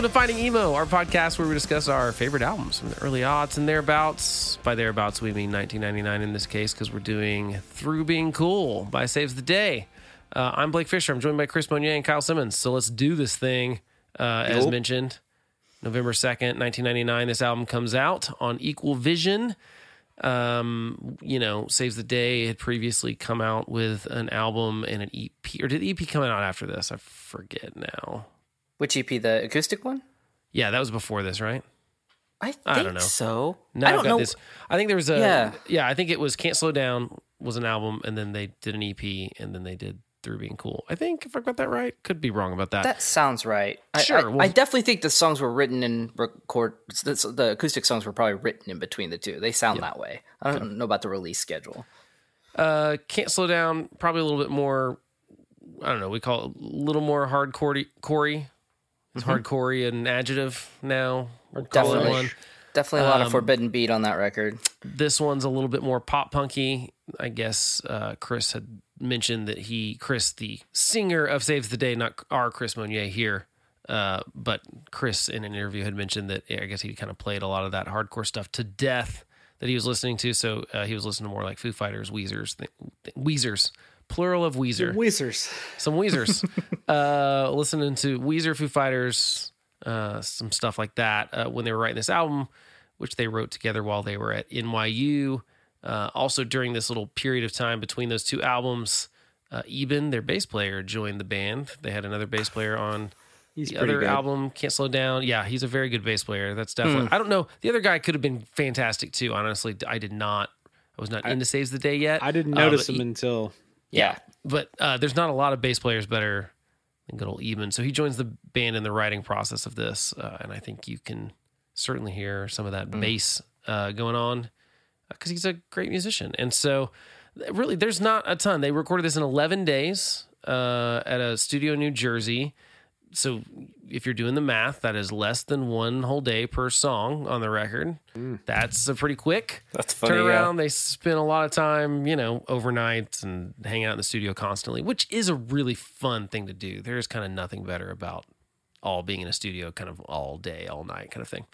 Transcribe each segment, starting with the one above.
Welcome to Finding Emo, our podcast where we discuss our favorite albums from the early aughts and thereabouts. By thereabouts, we mean 1999 in this case because we're doing Through Being Cool by Saves the Day. Uh, I'm Blake Fisher. I'm joined by Chris Monier and Kyle Simmons. So let's do this thing. Uh, as Nope. mentioned, November 2nd, 1999, this album comes out on Equal Vision. Um, you know, Saves the Day had previously come out with an album and an EP. Or did the EP come out after this? I forget now. Which EP? The acoustic one? Yeah, that was before this, right? I think I don't know. so. No, I don't got know. this. I think there was a Yeah. yeah. I think it was "Can't Slow Down" was an album, and then they did an EP, and then they did "Through Being Cool." I think if I got that right, could be wrong about that. That sounds right. I, Sure, I, well- I definitely think the songs were written and record. The, the acoustic songs were probably written in between the two. They sound that way. I don't know about the release schedule. uh, "Can't Slow Down" probably a little bit more. I don't know. We call it a little more hardcore. Corey, it's hardcore and adjective now. We'll call it Mm-hmm. Definitely. one. Definitely a lot Um, of forbidden beat on that record. This one's a little bit more pop punky. I guess uh, Chris had mentioned that he, Chris, the singer of Saves the Day, not our Chris Monier here, uh, but Chris in an interview had mentioned that I guess he kind of played a lot of that hardcore stuff to death that he was listening to. So uh, he was listening to more like Foo Fighters, Weezers, th- th- Weezers, plural of Weezer Weezers. some Weezers. uh, listening to Weezer, Foo Fighters, uh, some stuff like that uh, when they were writing this album, which they wrote together while they were at NYU. Uh, also, during this little period of time between those two albums, uh, Eben, their bass player, joined the band. They had another bass player on He's the other good. album, Can't Slow Down. Yeah, he's a very good bass player. That's definitely. I don't know. The other guy could have been fantastic too. Honestly, I did not. I was not into Saves the Day yet. I didn't Uh, notice him he- until Yeah. but uh, there's not a lot of bass players better than good old Eben. So he joins the band in the writing process of this, uh, and I think you can certainly hear some of that bass uh, going on because he's a great musician. And so, really, there's not a ton. They recorded this in 11 days uh, at a studio in New Jersey. So if you're doing the math, that is less than one whole day per song on the record. That's a pretty quick That's funny, turn yeah. They spend a lot of time, you know, overnight and hang out in the studio constantly, which is a really fun thing to do. There is kind of nothing better about all being in a studio kind of all day, all night kind of thing.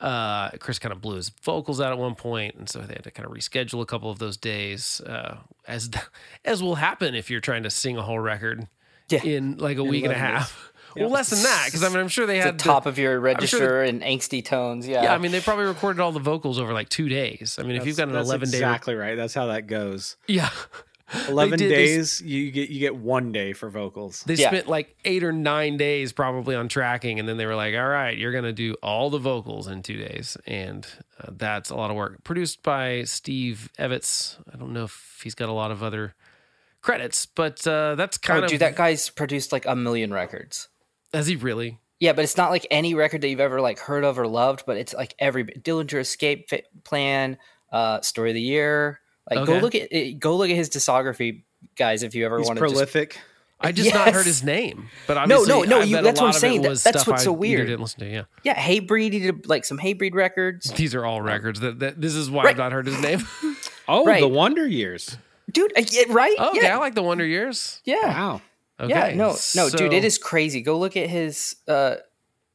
Uh, Chris kind of blew his vocals out at one point, and so they had to kind of reschedule a couple of those days, uh, as as will happen if you're trying to sing a whole record Yeah. in like a week and a 11 days. Half. Well, less than that, because I mean, I'm sure they The had top of your sure register and angsty tones. Yeah. yeah, I mean, they probably recorded all the vocals over like two days. I mean, if you've got an That's 11 day, exactly right. That's how that goes. yeah, Eleven did- they- days, you get you get one day for vocals. They Yeah. spent like eight or nine days probably on tracking, and then they were like, "All right, you're gonna do all the vocals in two days," and uh, that's a lot of work. Produced by Steve Evetts. I don't know if he's got a lot of other credits, but uh, that's kind oh, of dude, that guy's produced like a million records. Has he really? Yeah, but it's not like any record that you've ever like heard of or loved. But it's like every Dillinger Escape Fi- Plan, uh, Story of the Year. Like go look at eh, go look at his discography, guys. If you ever He's want to just prolific. I just not heard his name, but No, obviously, no, no, I you- that's what I'm lot of it saying. That- that's stuff what's so either weird. Didn't listen to. Yeah, yeah, Hatebreed. He did like some Hatebreed records, these are all records. That, that this is why Right. I've not heard his name. Oh, Right. the Wonder Years. dude. uh, yeah, right? oh, okay, yeah, I like the Wonder Years. yeah. Wow. Okay, Yeah, no, no, dude, it is crazy. Go look at his uh,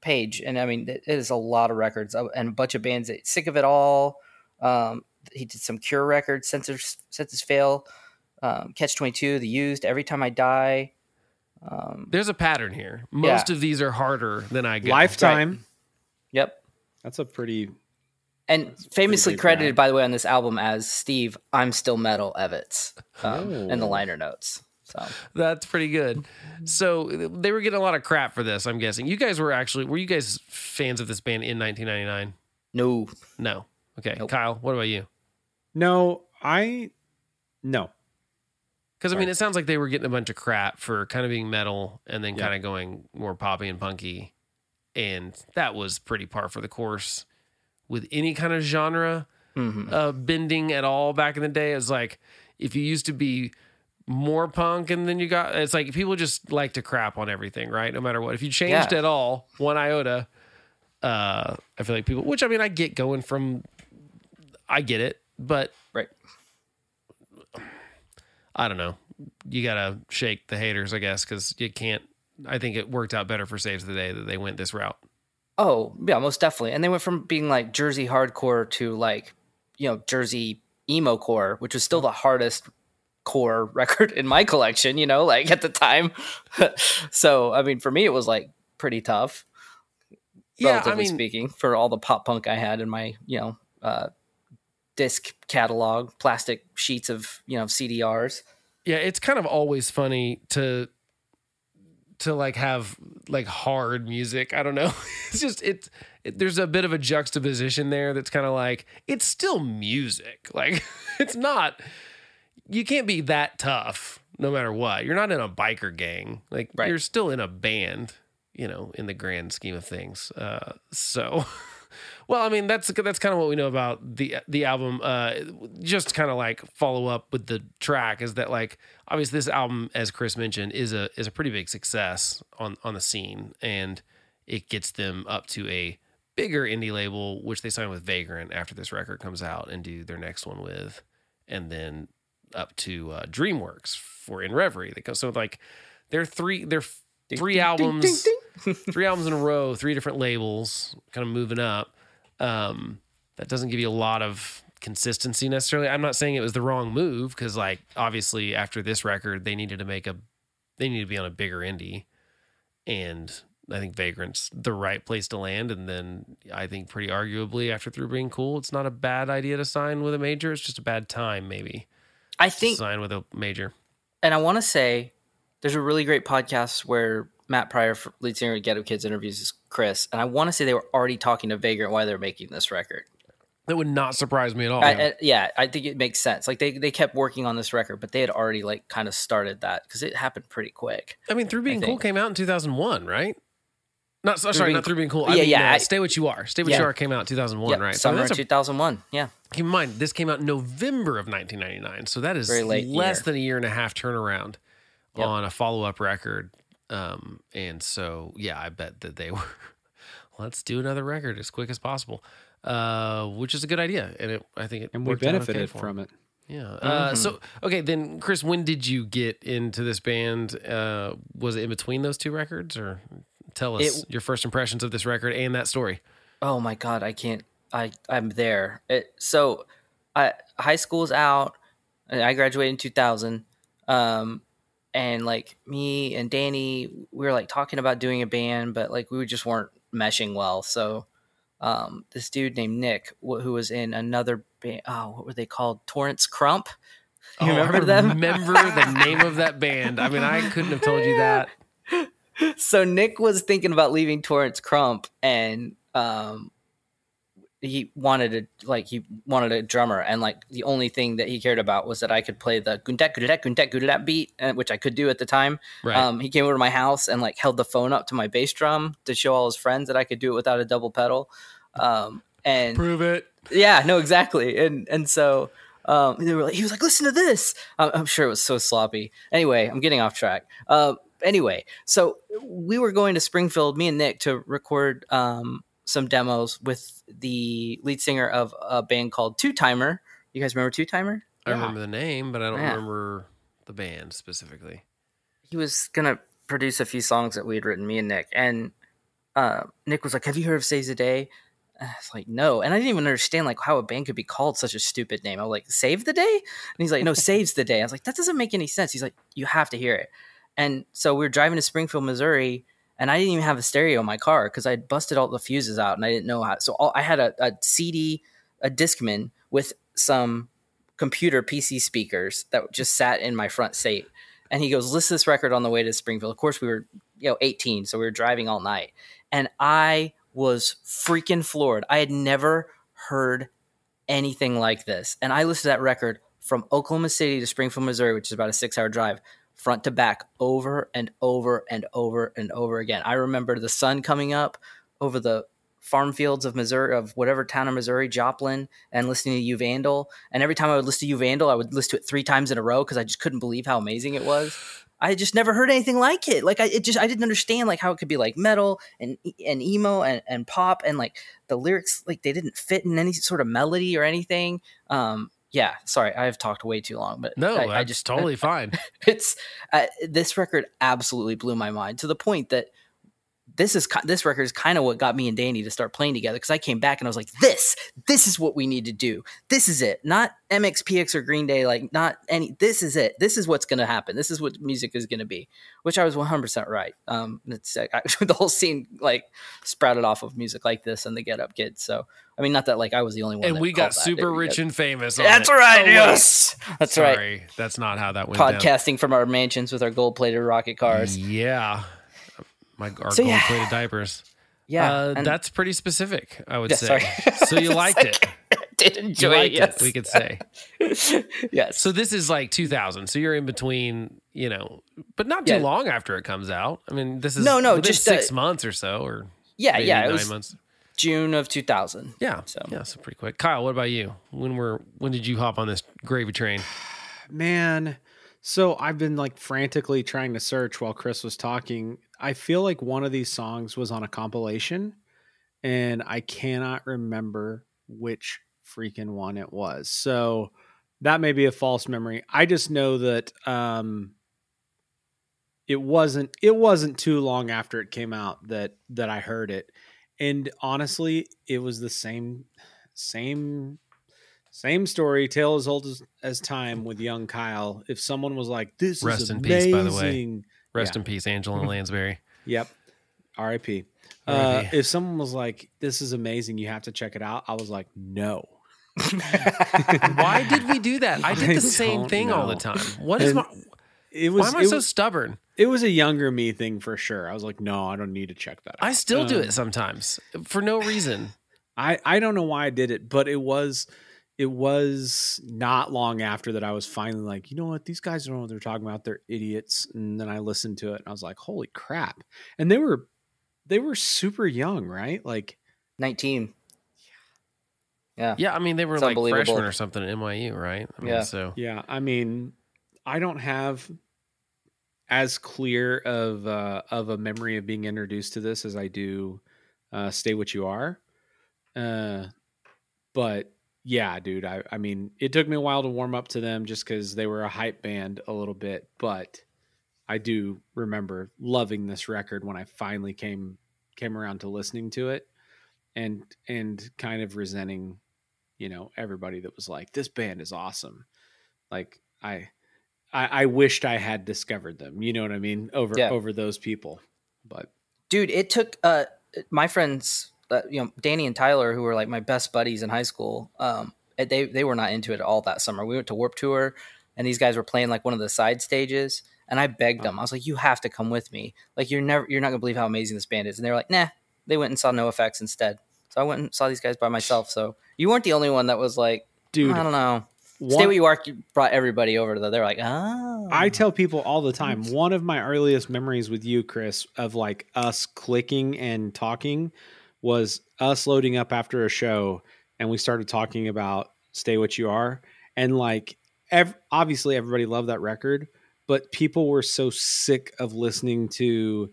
page, and I mean, it it is a lot of records uh, and a bunch of bands. That, Sick of it all. Um, he did some Cure records. Senses Senses Fail. Um, Catch Twenty Two. The Used. Every Time I Die. Um, There's a pattern here. Most Yeah. of these are harder than I get. Lifetime. yep. That's a pretty. And famously great credited, band. by the way, on this album as Steve, I'm still metal Evetts um, in the Oh. liner notes. So That's pretty good. So they were getting a lot of crap for this. I'm guessing you guys were actually were you guys fans of this band in 1999? no, No. Okay, Nope. Kyle, what about you? No, I. No. Because I mean, it sounds like they were getting a bunch of crap for kind of being metal and then Yeah. kind of going more poppy and punky, and that was pretty par for the course with any kind of genre Mhm. uh, bending at all back in the day. It's like if you used to be more punk and then you got it's like people just like to crap on everything, right? No matter what. If you changed Yeah. at all, one iota, uh, I feel like people. Which I mean, I get going from, I get it, but right. I don't know. You gotta shake the haters, I guess, because you can't. I think it worked out better for Saves the Day that they went this route. Oh yeah, most definitely. And they went from being like Jersey hardcore to like you know Jersey emo core, which was still the hardest core record in my collection. You know, like at the time. so I mean, for me, it was like pretty tough. Yeah, I relatively mean, speaking, for all the pop punk I had in my you know uh, disc catalog, plastic sheets of you know CDRs. yeah, it's kind of always funny to to like have like hard music. I don't know. It's just it's it, there's a bit of a juxtaposition there that's kind of like it's still music. Like it's not you can't be that tough no matter what. You're not in a biker gang. Like Right. you're still in a band, you know, in the grand scheme of things. Uh so well, I mean that's that's kind of what we know about the the album. Uh, just kind of like follow up with the track is that like obviously this album, as Chris mentioned, is a is a pretty big success on on the scene, and it gets them up to a bigger indie label, which they sign with Vagrant after this record comes out and do their next one with, and then up to uh, DreamWorks for In Reverie. They go so like they're three they're three Ding, albums ding, ding. three albums in a row, three different labels, kind of moving up. Um, that doesn't give you a lot of consistency necessarily. I'm not saying it was the wrong move because, like, obviously after this record, they needed to make a, they need to be on a bigger indie, and I think Vagrant's the right place to land. And then I think pretty arguably after Through Being Cool, it's not a bad idea to sign with a major. It's just a bad time maybe I think sign with a major. and I want to say there's a really great podcast where Matt Pryor, lead singer of Get Up Kids, interviews Chris, and I want to say they were already talking to Vagrant why they're making this record. That would not surprise me at all. I, I- yeah, I think it makes sense. Like they they kept working on this record, but they had already like kind of started that because it happened pretty quick. I mean, Through Being Cool came out in 2001, right? Not so, sorry, Being not Through Being Cool. Yeah, I mean, yeah, uh, I- Stay What You Are. Stay What Yeah. You Are came out in 2001, Yep, right? So Summer that's of a, 2001. Yeah, keep in mind, this came out in November of 1999. So that is Very late less year. than a year and a half turnaround Yep. on a follow up record. Um, and so, yeah, I bet that they were, let's do another record as quick as possible, uh, which is a good idea. And it, I think it And we worked out okay benefited from it. Yeah. Uh, Mhm. So okay, then Chris, when did you get into this band? Uh, was it in between those two records, or tell us It- your first impressions of this record and that story? Oh my god, I can't. I I'm there. It, so, I high school's out. and I graduated in 2000. Um, and like me and Danny, we were like talking about doing a band, but like we just weren't meshing well. So, um, this dude named Nick, wh- who was in another band. Oh, what were they called? Torrance Crump. You Oh, remember I them? Remember the name of that band? I mean, I couldn't have told you that. so Nick was thinking about leaving Torrance Crump, and um, he wanted a like he wanted a drummer, and like the only thing that he cared about was that I could play the gundak gundak gundak gundak beat, uh, which I could do at the time. Right. Um, he came over to my house and like held the phone up to my bass drum to show all his friends that I could do it without a double pedal. Um, and Prove it. yeah, no, exactly. And and so um, they were like, he was like, listen to this. I'm, I'm sure it was so sloppy. Anyway, I'm getting off track. Uh, anyway, so we were going to Springfield, me and Nick, to record um, some demos with the lead singer of a band called Two Timer. You guys remember Two Timer? I Yeah. remember the name, but I don't Yeah. remember the band specifically. He was gonna produce a few songs that we had written, me and Nick. And uh, Nick was like, "Have you heard of Saves the Day?" And I was like, "No," and I didn't even understand like how a band could be called such a stupid name. I was like, "Save the Day," and he's like, "No, Saves the Day." I was like, "That doesn't make any sense." He's like, "You have to hear it." And so we were driving to Springfield, Missouri, and I didn't even have a stereo in my car because I busted all the fuses out and I didn't know how. So all, I had a, a CD, a Discman with some computer PC speakers that just sat in my front seat. And he goes, "Listen to this record on the way to Springfield." Of course, we were you know 18, so we were driving all night, and I was freaking floored. I had never heard anything like this, and I listened to that record from Oklahoma City to Springfield, Missouri, which is about a six-hour drive, front to back, over and over and over and over again. I remember the sun coming up over the farm fields of Missouri, of whatever town in Missouri, Joplin, and listening to You Vandal. And every time I would listen to You Vandal, I would listen to it three times in a row because I just couldn't believe how amazing it was. I just never heard anything like it. Like I, it just I didn't understand like how it could be like metal and and emo and, and pop and like the lyrics like they didn't fit in any sort of melody or anything. Um, yeah, sorry, I have talked way too long, but No, I, I just totally fine. it's uh, this record absolutely blew my mind to the point that this is this record is kind of what got me and Danny to start playing together because I came back and I was like, this, this is what we need to do. This is it. Not MXPX or Green Day, like not any. This is it. This is what's going to happen. This is what music is going to be. Which I was 100 percent right. Um, it's I, the whole scene like sprouted off of music like this and the Get Up Kids. So I mean, not that like I was the only one. and we got super rich and famous. On That's right. Oh, yes, that's right. That's not how that went down. Podcasting from our mansions with our gold-plated rocket cars. Yeah, my our So, yeah. gold-plated diapers. Yeah, uh, that's pretty specific. I would Yeah, say. So you liked it. did You enjoy liked it. Yes, it. We could say. yes. So this is like 2000. So you're in between, you know, but not too Yeah. long after it comes out. I mean, this is No, no, just, six uh, months or so, or yeah, maybe yeah. It nine was months. June of 2000. Yeah, So- yeah, so pretty quick. Kyle, what about you? When were when did you hop on this gravy train? Man, so I've been like frantically trying to search while Chris was talking. I feel like one of these songs was on a compilation, and I cannot remember which freaking one it was. So that may be a false memory. I just know that um it wasn't it wasn't too long after it came out that that I heard it. And honestly, it was the same same same story, tale as old as, as time with young Kyle. If someone was like, "This Rest is in amazing," peace, by the way. Rest Yeah. in peace, Angela Lansbury. Yep. R.I.P. Uh, if someone was like, "This is amazing, you have to check it out," I was like, "No." Why did we do that? I did I the same don't thing all the time. What is And my? It Why am I it, so was stubborn? it was a younger me thing for sure. I was like, "No, I don't need to check that." out. I still do Um, it sometimes for no reason. I I don't know why I did it, but it was it was not long after that I was finally like, you know what, these guys don't know what they're talking about. They're idiots. And then I listened to it and I was like, holy crap. And they were they were super young, right? Like 19. Yeah. Yeah, I mean they were It's like unbelievable. freshmen or something at NYU, right? I mean, Yeah. So Yeah, I mean, I don't have as clear of uh, of a memory of being introduced to this as I do uh, "Stay What You Are," uh, but yeah, dude, I, I mean, it took me a while to warm up to them just because they were a hype band a little bit, but I do remember loving this record when I finally came came around to listening to it, and and kind of resenting, you know, everybody that was like, "This band is awesome." Like I, I, I wished I had discovered them. You know what I mean? Over Yeah. over those people, but Dude, it took uh my friends, uh, you know, Danny and Tyler, who were like my best buddies in high school. Um, they they were not into it at all that summer. We went to Warped Tour, and these guys were playing like one of the side stages. And I begged them. I was like, "You have to come with me. Like, you're never, you're not gonna believe how amazing this band is." And they were like, "Nah." They went and saw NOFX instead. So I went and saw these guys by myself. So you weren't the only one that was like, dude, I don't know. Stay one- What You Are You brought everybody over to the. They're like, oh. I tell people all the time, one of my earliest memories with you, Chris, of like us clicking and talking was us loading up after a show and we started talking about Stay What You Are. And like, ev- obviously, everybody loved that record, but people were so sick of listening to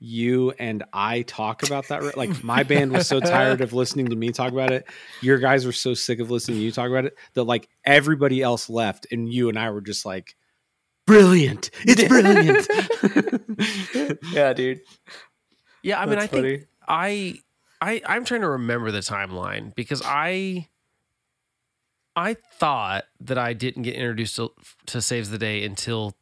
you and I talk about that. re- Like, my band was so tired of listening to me talk about it. Your guys were so sick of listening to you talk about it that like everybody else left and you and I were just like, brilliant. It's brilliant. yeah, dude. yeah, I mean, I That's think. I, I, I'm trying to remember the timeline because I, I thought that I didn't get introduced to, to Saves the Day until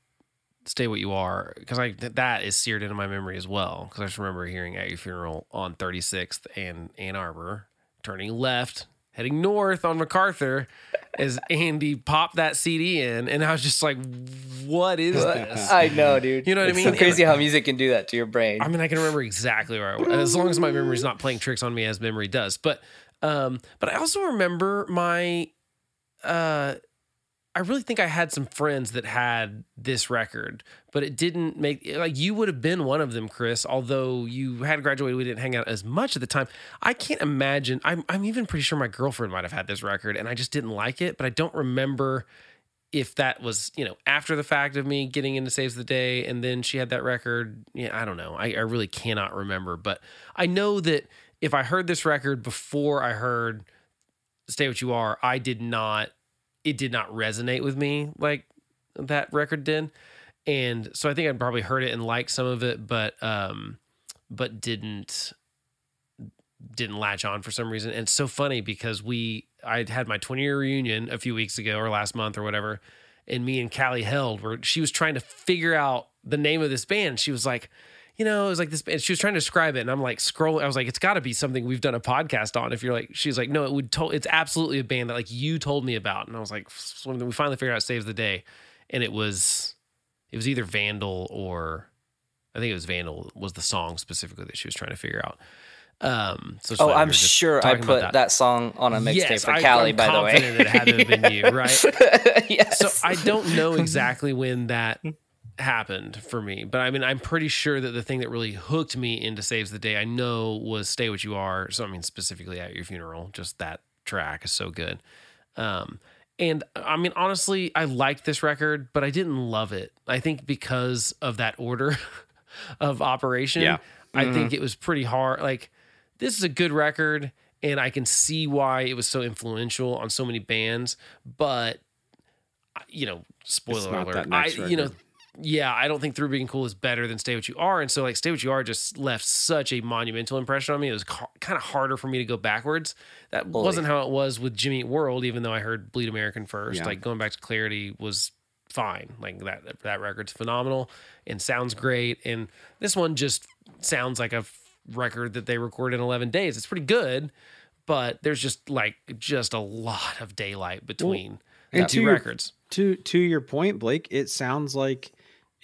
Stay What You Are because I that is seared into my memory as well because I just remember hearing at your funeral on 36th and Ann Arbor, turning left, heading north on MacArthur, as Andy popped that CD in, and I was just like, "What is this?" I know, dude. You know what I It's mean? So crazy how music can do that to your brain. I mean, I can remember exactly where I was, as long as my memory's not playing tricks on me as memory does. But, um, but I also remember my, uh, I really think I had some friends that had this record, but it didn't make like you would have been one of them, Chris. Although you had graduated, we didn't hang out as much at the time. I can't imagine. I'm I'm even pretty sure my girlfriend might have had this record, and I just didn't like it. But I don't remember if that was you know after the fact of me getting into saves the day and then she had that record yeah i don't know I, I really cannot remember but i know that if i heard this record before i heard stay what you are i did not it did not resonate with me like that record did and so i think i'd probably heard it and liked some of it but um but didn't didn't latch on for some reason. And it's so funny because we I had my 20 year reunion a few weeks ago or last month or whatever, and me and Callie held where she was trying to figure out the name of this band. She was like, you know, it was like this band. She was trying to describe it, and I'm like scrolling. I was like, it's got to be something we've done a podcast on. If you're like, she's like, no, it would. To- it's absolutely a band that like you told me about, and I was like, we finally figured out saves the day, and it was, it was either Vandal or, I think it was Vandal was the song specifically that she was trying to figure out. Um, so Oh, I'm sure I put that. song on a mixtape Yes, for I- Callie, by the way. it had to have been you, right? yes. So I don't know exactly when that happened for me, but I mean, I'm pretty sure that the thing that really hooked me into Saves the Day, I know was Stay What You Are. So, I mean, specifically at your funeral, just that track is so good. Um, and I mean, honestly, I liked this record, but I didn't love it. I think because of that order of operation, Yeah. I think it was pretty hard. Like, this is a good record, and I can see why it was so influential on so many bands, but you know, spoiler alert. I, you know. Yeah, I don't think Through Being Cool is better than Stay What You Are. And so, like, Stay What You Are just left such a monumental impression on me. It was ca- kind of harder for me to go backwards. That wasn't how it was with Jimmy Eat World, even though I heard Bleed American first. Yeah. Like, going back to Clarity was fine. Like, that, that record's phenomenal and sounds great. And this one just sounds like a f- record that they recorded in 11 days. It's pretty good, but there's just like, just a lot of daylight between and the two your- records. To to your point, Blake, it sounds like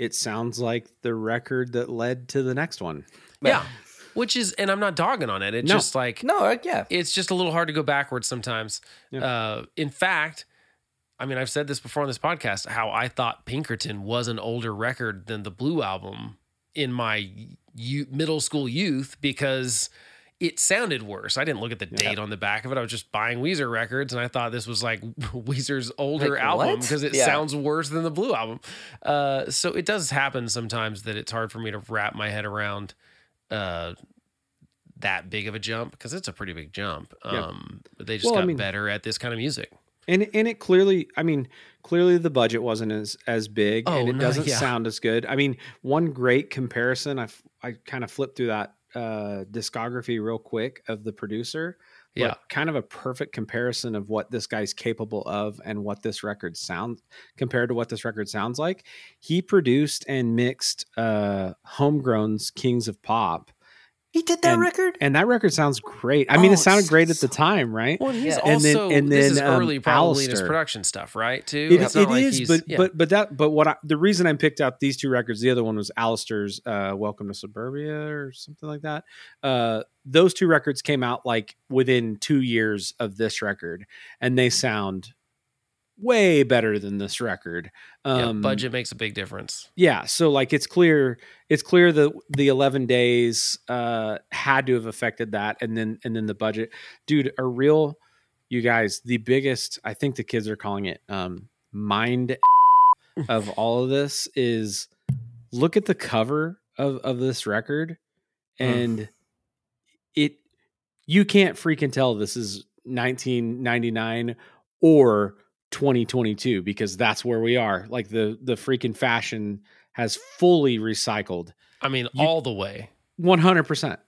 it sounds like the record that led to the next one. Yeah. Which is, and I'm not dogging on it. It's No. just like, no, uh, yeah. it's just a little hard to go backwards sometimes. Yeah. Uh, in fact, I mean, I've said this before on this podcast how I thought Pinkerton was an older record than the Blue album in my you, middle school youth because it sounded worse. I didn't look at the date on the back of it. I was just buying Weezer records and I thought this was like Weezer's older Like, album because it Yeah. sounds worse than the Blue album. Uh, so it does happen sometimes that it's hard for me to wrap my head around uh, that big of a jump because it's a pretty big jump. Yeah. Um, but they just Well, I got mean- better at this kind of music. And and it clearly, I mean, clearly the budget wasn't as as big, Oh, and it no, doesn't sound as good. I mean, one great comparison, I I kind of flipped through that uh, discography real quick of the producer. but Yeah. kind of a perfect comparison of what this guy's capable of and what this record sounds compared to what this record sounds like. He produced and mixed uh, Homegrown's Kings of Pop, He did that and- record? and that record sounds great. I mean, Oh, it sounded great at the time, right? Well, he's Yeah. And then- also and this is um, early probably in his production stuff, right? Too. It, It's it not like is, he's- but yeah. but but that but what I, the reason I picked out these two records, the other one was Allister's uh, "Welcome to Suburbia" or something like that. Uh, those two records came out like within two years of this record, and they sound way better than this record. Yeah, Um, budget makes a big difference. yeah so like it's clear it's clear that the 11 days uh had to have affected that and then and then the budget dude a real you guys the biggest i think the kids are calling it um mind of all of this is look at the cover of of this record and it you can't freaking tell this is 1999 or 2022 because that's where we are like the the freaking fashion has fully recycled I mean, You- all the way. 100%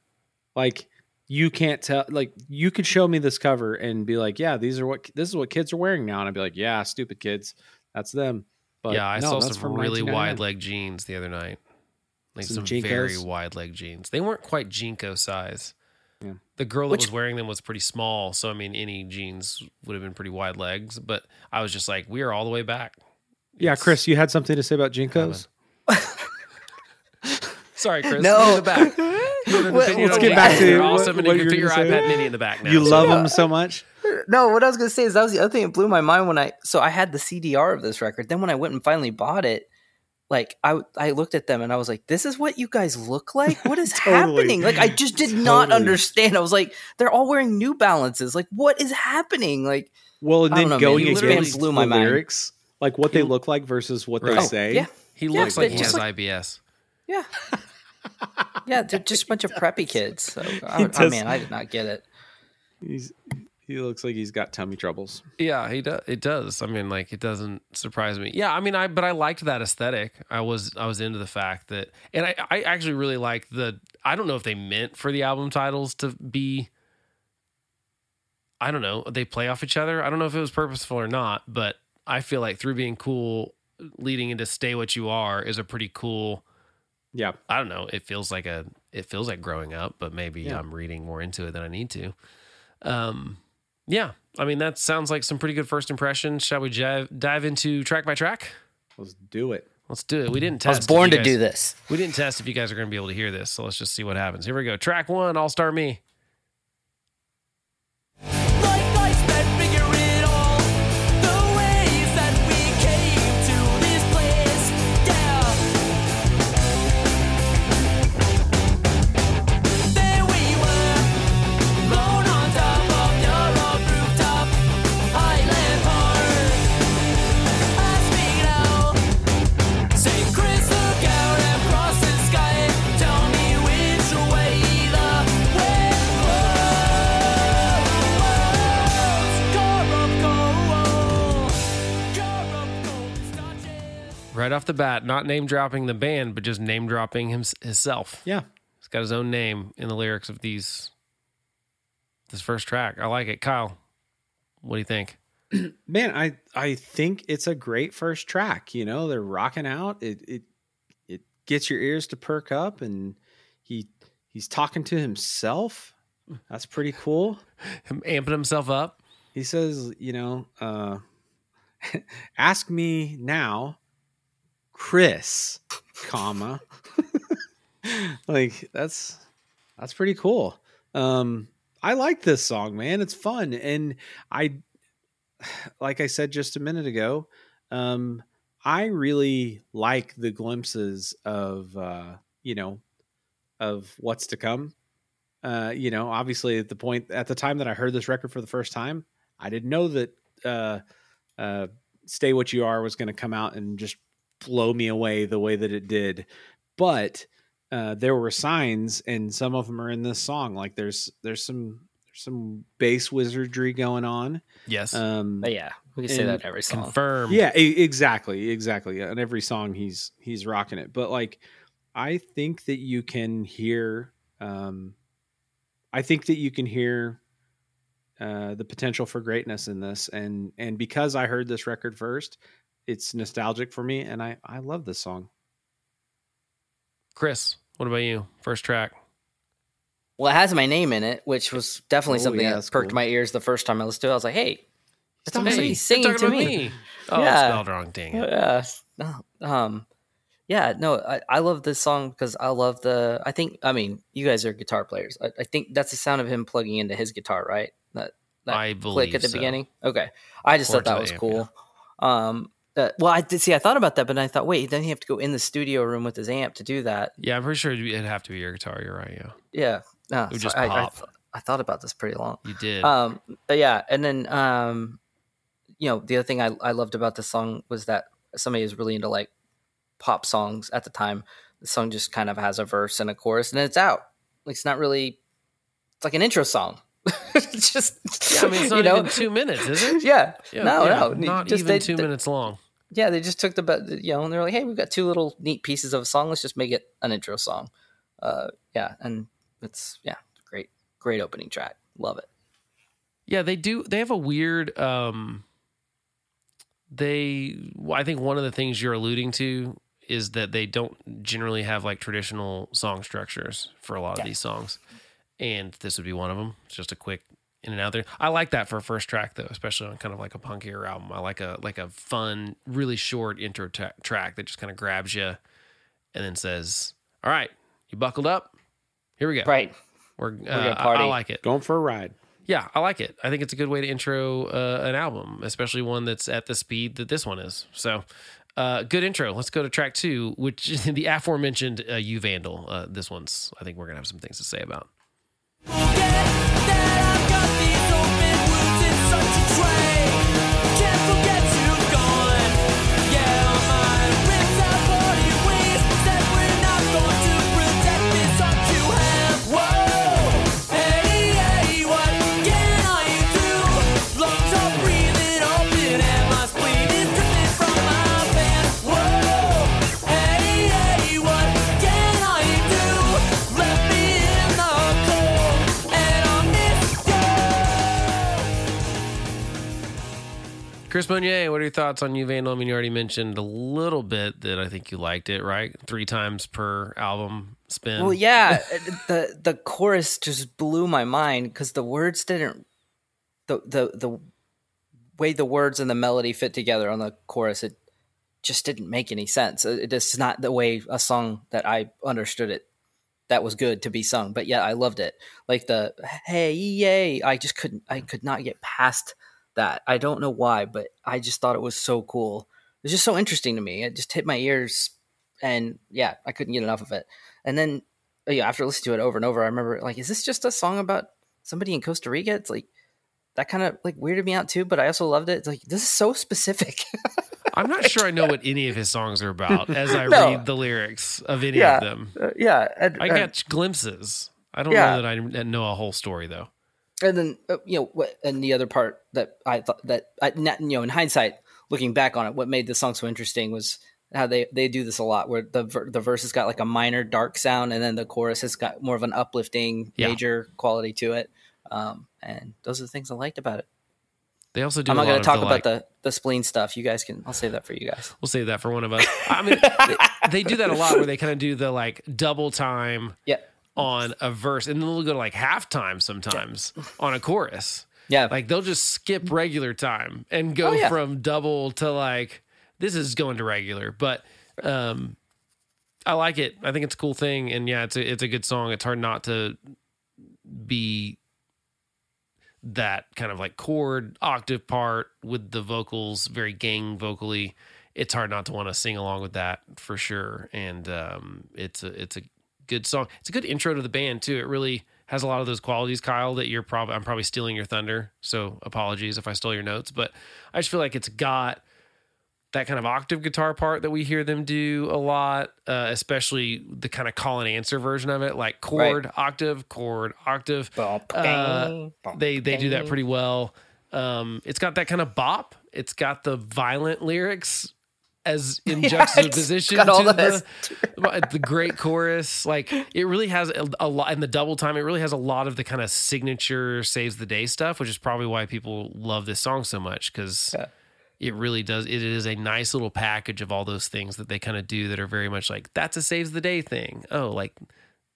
like you can't tell like you could show me this cover and be like yeah these are what this is what kids are wearing now and i'd be like yeah stupid kids that's them but yeah, I no, saw some from really wide leg jeans the other night. Like Some some, very wide leg jeans. They weren't quite JNCO size. Yeah. The girl that Which- was wearing them was pretty small, so I mean, any jeans would have been pretty wide legs. But I was just like, we are all the way back. yeah It's- chris you had something to say about JNCOs Sorry, Chris. No. Me in the back. You have an What- opinion let's on get the back back. to They're what- awesome, and what you you can were fit your gonna say. iPad Mini in the back now. you love them so much No, what I was gonna say is that was the other thing that blew my mind when I so I had the CDR of this record. Then when I went and finally bought it, like I I looked at them and I was like, "This is what you guys look like. What is Totally. happening?" Like I just did not understand. I was like, "They're all wearing New Balances. Like what is happening?" Like well and I then don't know, man. going He literally against blew the my mind. lyrics like what they look like versus what Right. they Oh, say yeah, He Yeah, looks like he has like- IBS. yeah, yeah. They're just a bunch of preppy kids. So I, He I does- man, I did not get it. He's He looks like he's got tummy troubles. Yeah, he does. It does. I mean, like it doesn't surprise me. Yeah, I mean, I but I liked that aesthetic. I was I was into the fact that, and I I actually really like the. I don't know if they meant for the album titles to be. I don't know. They play off each other. I don't know if it was purposeful or not, but I feel like through being cool, leading into "Stay What You Are" is a pretty cool. Yeah, I don't know. It feels like a. It feels like growing up, but maybe Yeah. I'm reading more into it than I need to. Um, yeah, I mean that sounds like some pretty good first impressions. Shall we dive, dive into track by track? let's do it. Let's do it. We didn't test. I was born you to guys- do this. We didn't test if you guys are going to be able to hear this, so let's just see what happens. Here we go. Track one, All Star Me. Right off the bat, not name dropping the band, but just name dropping him, himself. Yeah, He's got his own name in the lyrics of these. This first track, I like it. Kyle, what do you think? man, I I think it's a great first track. You know, they're rocking out. It it it gets your ears to perk up, and he he's talking to himself. That's pretty cool. Him amping himself up. He says, you know, uh, ask me now, Chris, comma. like that's that's pretty cool. Um I like this song, man. It's fun and I like I said just a minute ago, um I really like the glimpses of uh, you know, of what's to come. Uh, you know, obviously at the point at the time that I heard this record for the first time, I didn't know that uh, uh, "Stay What You Are" was going to come out and just blow me away the way that it did. But uh, there were signs, and some of them are in this song. Like there's there's some there's some bass wizardry going on. Yes. Um, But yeah, we can say that every song. Confirm. yeah, exactly, exactly. On every song, he's he's rocking it. But like, I think that you can hear. Um, I think that you can hear uh, the potential for greatness in this, and and because I heard this record first, it's nostalgic for me, and I I love this song. Chris, what about you? First track. Well, it has my name in it, which was definitely Oh, something yeah, that that's perked cool. my ears the first time I listened to it. I was like, hey, it's almost like Hey, he's you're singing talking to about me. Oh, Yeah. it's spelled wrong. Dang it. Yeah. No, Um, yeah, no, I, I love this song because I love the. I think, I mean, you guys are guitar players. I, I think that's the sound of him plugging into his guitar, right? That, that I click believe at the so. beginning. Okay, I just Or thought that the was amp, cool. Um, that, well, I did see. I thought about that, but I thought, wait, then you have to go in the studio room with his amp to do that. Yeah, I'm pretty sure it'd have to be your guitar. You're right. Yeah, Yeah, no, would so just I, I, pop. th- I thought about this pretty long. you did. Um, yeah, and then um, you know, the other thing I, I loved about this song was that somebody was really into like pop songs at the time. The song just kind of has a verse and a chorus, and it's out. Like it's not really. It's like an intro song. just. yeah, I mean, it's not you know? even two minutes, is it? Yeah. Yeah, no, yeah, no. not just even they- two they- minutes long. Yeah, they just took the you know, and they're like, hey, we've got two little neat pieces of a song. Let's just make it an intro song. Uh, yeah, and it's yeah, great, great opening track. Love it. Yeah, they do. They have a weird. um They, I think one of the things you're alluding to is that they don't generally have like traditional song structures for a lot of Yeah. these songs, and this would be one of them. It's just a quick in and out there. I like that for a first track though, especially on kind of like a punkier album. I like a like a fun, really short intro ta- track that just kind of grabs you, and then says, "All right, you buckled up. Here we go. Right. We're, gonna uh, I- I, like it. Going for a ride. Yeah, I like it. I think it's a good way to intro uh, an album, especially one that's at the speed that this one is. So, uh, good intro. Let's go to track two, which is the aforementioned uh, "You Vandal." Uh, this one's, I think, we're gonna have some things to say about. Forget such Chris Monier, what are your thoughts on You Vandal? I mean, you already mentioned a little bit that I think you liked it, right? Three times per album spin. Well, yeah, the the chorus just blew my mind because the words didn't the the the way the words and the melody fit together on the chorus it just didn't make any sense. It, it's not the way a song that I understood it that was good to be sung, but yeah, I loved it. Like the hey yay, I just couldn't I could not get past that. I don't know why, but I just thought it was so cool. It was just so interesting to me. It just hit my ears and yeah, I couldn't get enough of it. And then uh, yeah, after listening to it over and over, I remember like, is this just a song about somebody in Costa Rica? It's like that kind of like weirded me out too, but I also loved it. It's like this is so specific. I'm not sure I know what any of his songs are about as I No. read the lyrics of any yeah, of them. uh, yeah. And, I catch get glimpses. I don't Yeah. know that I know a whole story though. And then uh, you know what and the other part that i thought that I, you know in hindsight looking back on it what made the song so interesting was how they they do this a lot where the the verse has got like a minor dark sound and then the chorus has got more of an uplifting Yeah. major quality to it um and those are the things i liked about it They also do. i'm not going to talk the, about like- the the spleen stuff you guys can i'll save that for you guys We'll save that for one of us. I mean, they, they do that a lot where they kind of do the like double time yeah on a verse, and then they'll go to like halftime sometimes on a chorus. yeah Like they'll just skip regular time and go Oh, yeah. from double to like this is going to regular. But um I like it. I think it's a cool thing, and yeah, it's a it's a good song. It's hard not to be that kind of like chord octave part with the vocals very gang vocally it's hard not to want to sing along with that for sure and um it's a it's a good song it's a good intro to the band too it really has a lot of those qualities kyle that you're probably i'm probably stealing your thunder so apologies if i stole your notes but i just feel like it's got that kind of octave guitar part that we hear them do a lot, uh, especially the kind of call and answer version of it, like chord, octave, chord, octave. Uh, they they do that pretty well. Um, it's got that kind of bop. It's got the violent lyrics as in Yeah, juxtaposition it's all to this. the, the great chorus. Like it really has a, a lot in the double time. It really has a lot of the kind of signature saves the day stuff, which is probably why people love this song so much because Yeah. it really does. It is a nice little package of all those things that they kind of do that are very much like that's a saves the day thing. Oh, like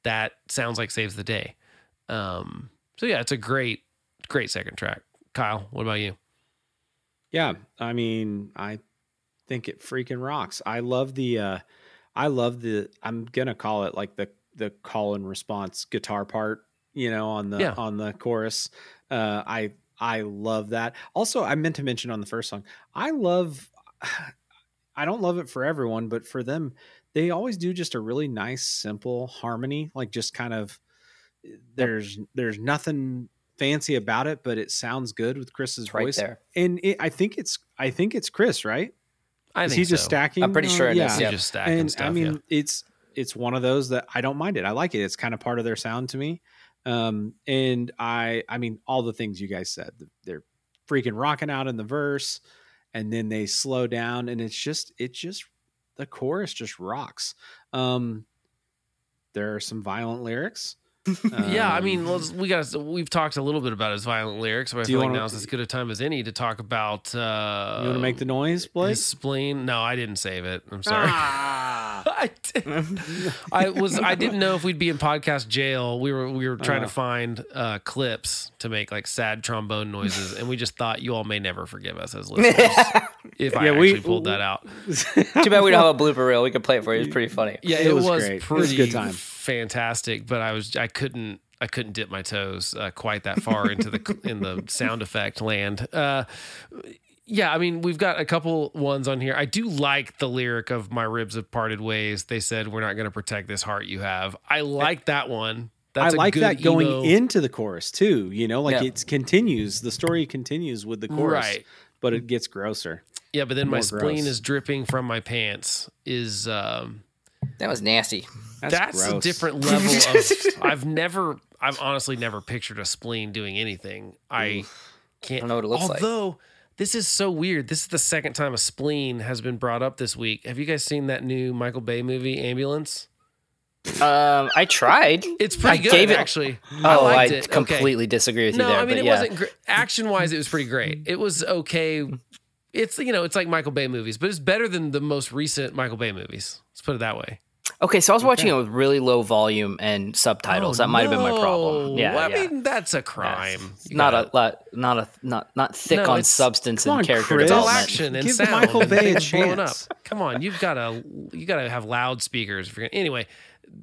that sounds like saves the day. Um, so yeah, it's a great, great second track. Kyle, what about you? Yeah, I mean, I think it freaking rocks. I love the uh I love the I'm going to call it like the the call and response guitar part, you know, on the Yeah. on the chorus. Uh I I love that. Also, I meant to mention on the first song, I love I don't love it for everyone, but for them, they always do just a really nice simple harmony, like just kind of there's there's nothing fancy about it, but it sounds good with Chris's It's right voice there. and it, I think it's I think it's Chris, right? I is think he just so. stacking? I'm pretty uh, sure it is, yeah. He's yeah. just stacking And stuff. I mean, yeah. it's it's one of those that I don't mind it. I like it. It's kind of part of their sound to me. Um, and I I mean, all the things you guys said, they're freaking rocking out in the verse, and then they slow down, and it's just it just the chorus just rocks. Um, there are some violent lyrics. yeah, I Um, mean, let's, we got we've talked a little bit about his violent lyrics, but I Do you feel like wanna- now's as good a time as any to talk about. Uh, you want to make the noise, Blake? his spleen? No, I didn't save it. I'm sorry. Ah. I, did. I was I didn't know if we'd be in podcast jail. We were we were trying Uh. to find uh, clips to make like sad trombone noises, and we just thought you all may never forgive us as listeners if I Yeah, actually we- pulled that out. Too bad we don't have a blooper reel. We could play it for you. It's pretty funny. Yeah, It it, was was, great. It was a good time. Fantastic, but I was I couldn't I couldn't dip my toes uh, quite that far into the in the sound effect land. Uh, yeah, I mean we've got a couple ones on here. I do like the lyric of "My ribs have parted ways." They said we're not going to protect this heart you have. I like that one. That's I a like good that going emo- into the chorus too. You know, like Yeah. it continues. The story continues with the chorus, Right. But it gets grosser. Yeah, but then my spleen gross. is dripping from my pants. Is um, That was nasty. That's, that's, a gross. different level of i've never i've honestly never pictured a spleen doing anything i can't I don't know what it looks like. although this is so weird this is the second time a spleen has been brought up this week have you guys seen that new michael bay movie ambulance Um, I tried. it's pretty I good gave it- actually Oh, I, liked it. Okay. completely disagree with no you there. i mean it yeah. wasn't gr- action wise it was pretty great it was okay it's you know it's like Michael Bay movies, but it's better than the most recent Michael Bay movies. Let's put it that way. Okay, so I was watching it with really low volume and subtitles. Oh, that might have been my problem. Yeah, Well, I yeah. mean that's a crime. It's You not gotta- a lot, not a not not thick No, on substance and on, character Chris. It's all action and Give sound. Michael and Bay a blowing chance. up. Come on, you've got to you got to have loudspeakers. If anyway,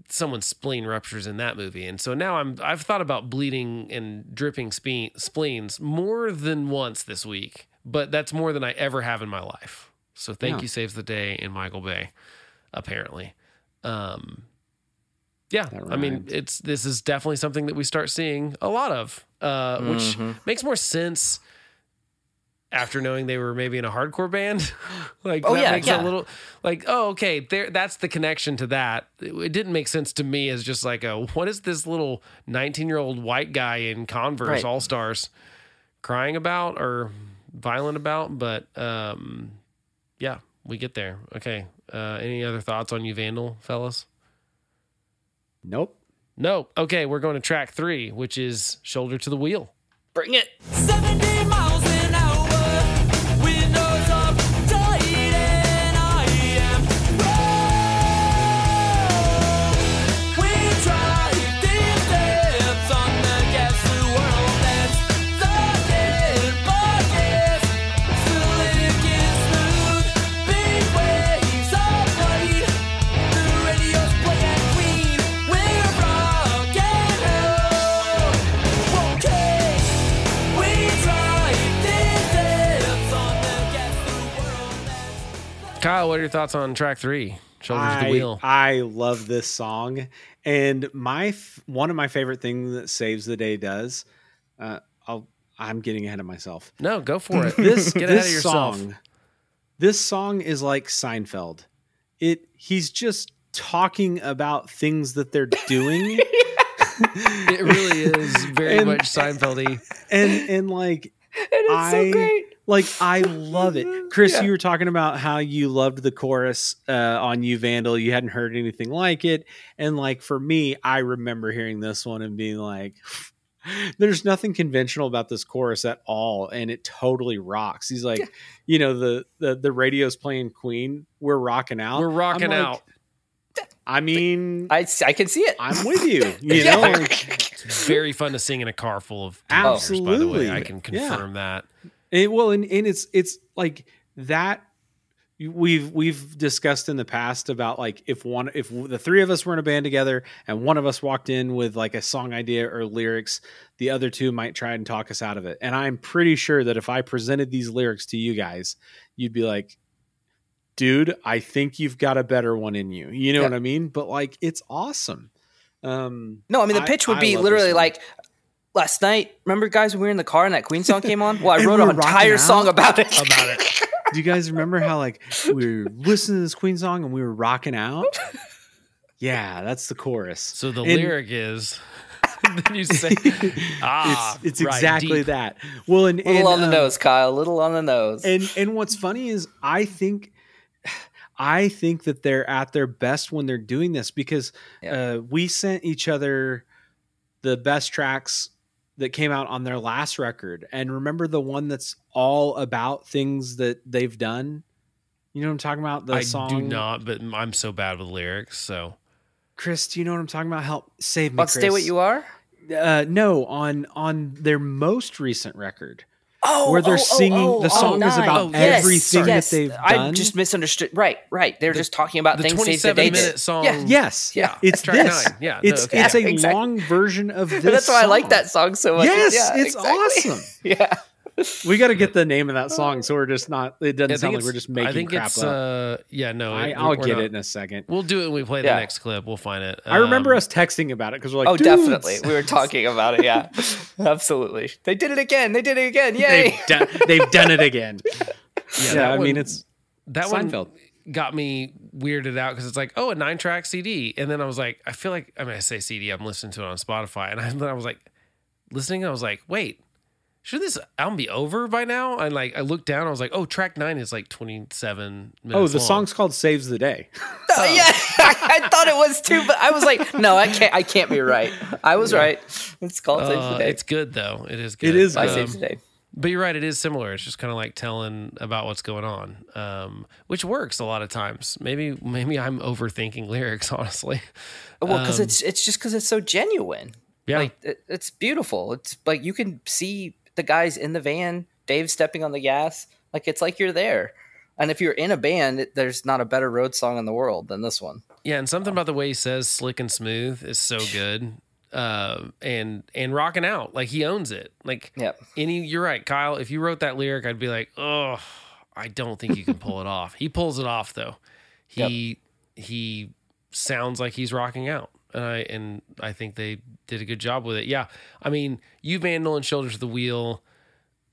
someone's spleen ruptures in that movie, and so now I'm I've thought about bleeding and dripping spleen, spleens more than once this week, but that's more than I ever have in my life. So thank Yeah. you, saves the day in Michael Bay. Apparently, um, yeah. I mean, it's this is definitely something that we start seeing a lot of, uh, which Mhm. makes more sense after knowing they were maybe in a hardcore band. like Oh, that yeah, makes yeah. a little like oh okay there that's the connection to that. It, it didn't make sense to me as just like a what is this little 19 year old white guy in Converse Right. All Stars crying about or violent about? But um, yeah, we get there. Okay. Uh, any other thoughts on you, Vandal fellas? Nope. No. Okay, we're going to track three, which is shoulder to the wheel. Bring it. 70 Kyle, what are your thoughts on track three? Shoulder to the wheel. I love this song, and my f- one of my favorite things that Saves the Day does. Uh, I'll, I'm getting ahead of myself. No, go for it. This Get this ahead of yourself. song, this song is like Seinfeld. It he's just talking about things that they're doing, It really is very And- much Seinfeldy. and and like And it's I- so great. Like I love it. Chris, Yeah. you were talking about how you loved the chorus uh, on You Vandal. You hadn't heard anything like it. And like for me, I remember hearing this one and being like, there's nothing conventional about this chorus at all. And it totally rocks. He's like, you know, the, the the radio's playing Queen. We're rocking out. We're rocking I'm like, out. I mean, I, I can see it. I'm with you. You Yeah. know, like, It's very fun to sing in a car full of teenagers, by the Absolutely. way. I can Yeah. confirm that. And, well, and, and it's it's like that. We've we've discussed in the past about like if one if the three of us were in a band together and one of us walked in with like a song idea or lyrics, the other two might try and talk us out of it. And I'm pretty sure that if I presented these lyrics to you guys, you'd be like, "Dude, I think you've got a better one in you." You know Yeah. what I mean? But like, it's awesome. Um, No, I mean the pitch would I be this literally like last night. Remember, guys, when we were in the car and that Queen song came on. Well, I wrote an entire song about it. About it. Do you guys remember how like we were listening to this Queen song and we were rocking out? Yeah, that's the chorus. So the And- lyric is then you say ah it's it's right, exactly deep. that. Well, and, little and, on the um, nose, Kyle. Little on the nose. And and what's funny is I think I think that they're at their best when they're doing this because uh, we sent each other the best tracks that came out on their last record. And remember the one that's all about things that they've done? You know what I'm talking about? The I song do not, but I'm so bad with lyrics. So Chris, do you know what I'm talking about? Help save me. Let's stay what you are. Uh, no, on on their most recent record. Oh, Where they're oh, oh, singing- oh, the oh, song oh, is about nine. Yes, everything yes. that they've done. I just misunderstood. Right, right. They're The- just talking about the things Saves the 27 Day minute did. song. Yeah. yes, Yeah. it's Track this. nine. Yeah, no, it's okay. it's a exactly. long version of this. That's why I like that song so much. Yes, Yeah, it's exactly. awesome. Yeah. We got to get the name of that song, so we're just not. It doesn't sound like we're just making I think crap it's up. uh yeah no I, it- I'll get not- it in a second. We'll do it when we play the next clip. We'll find it. I remember Um, us texting about it because we're like, Oh, "Dudes, definitely. We were talking about it. Yeah, absolutely. They did it again. They did it again. Yay! They've done, they've done it again. Yeah, Yeah, that I mean it's that Seinfeld. one got me weirded out because it's like, oh, a nine track CD. And then I was like, I feel like, I mean, I say CD, I'm listening to it on Spotify. And I, then I was like, listening, I was like, wait, should this album be over by now? And like, I looked down, I was like, oh, track nine is like 27 minutes. Oh, the long. song's called "Saves the Day." Oh, yeah, I thought it was too, but I was like, no, I can't. I can't be right. I was right. It's called Saves Uh, the Day. it's good though. It is good. It is By good. Saves the Day. But you're right, it is similar. It's just kind of like telling about what's going on, um, which works a lot of times. Maybe maybe I'm overthinking lyrics, honestly. Well, because Um, it's it's just because it's so genuine. Yeah. Like it, it's beautiful. It's like you can see the guys in the van, Dave stepping on the gas. Like it's like you're there. And if you're in a band, it- there's not a better road song in the world than this one. Yeah, and something about the way he says "slick and smooth" is so good. Uh, and and rocking out like he owns it. Like Yep. any, you're right, Kyle. If you wrote that lyric, I'd be like, oh, I don't think you can pull it off. He pulls it off though. He he sounds like he's rocking out, and I and I think they did a good job with it. Yeah, I mean, you Vandal and Shoulders to the Wheel,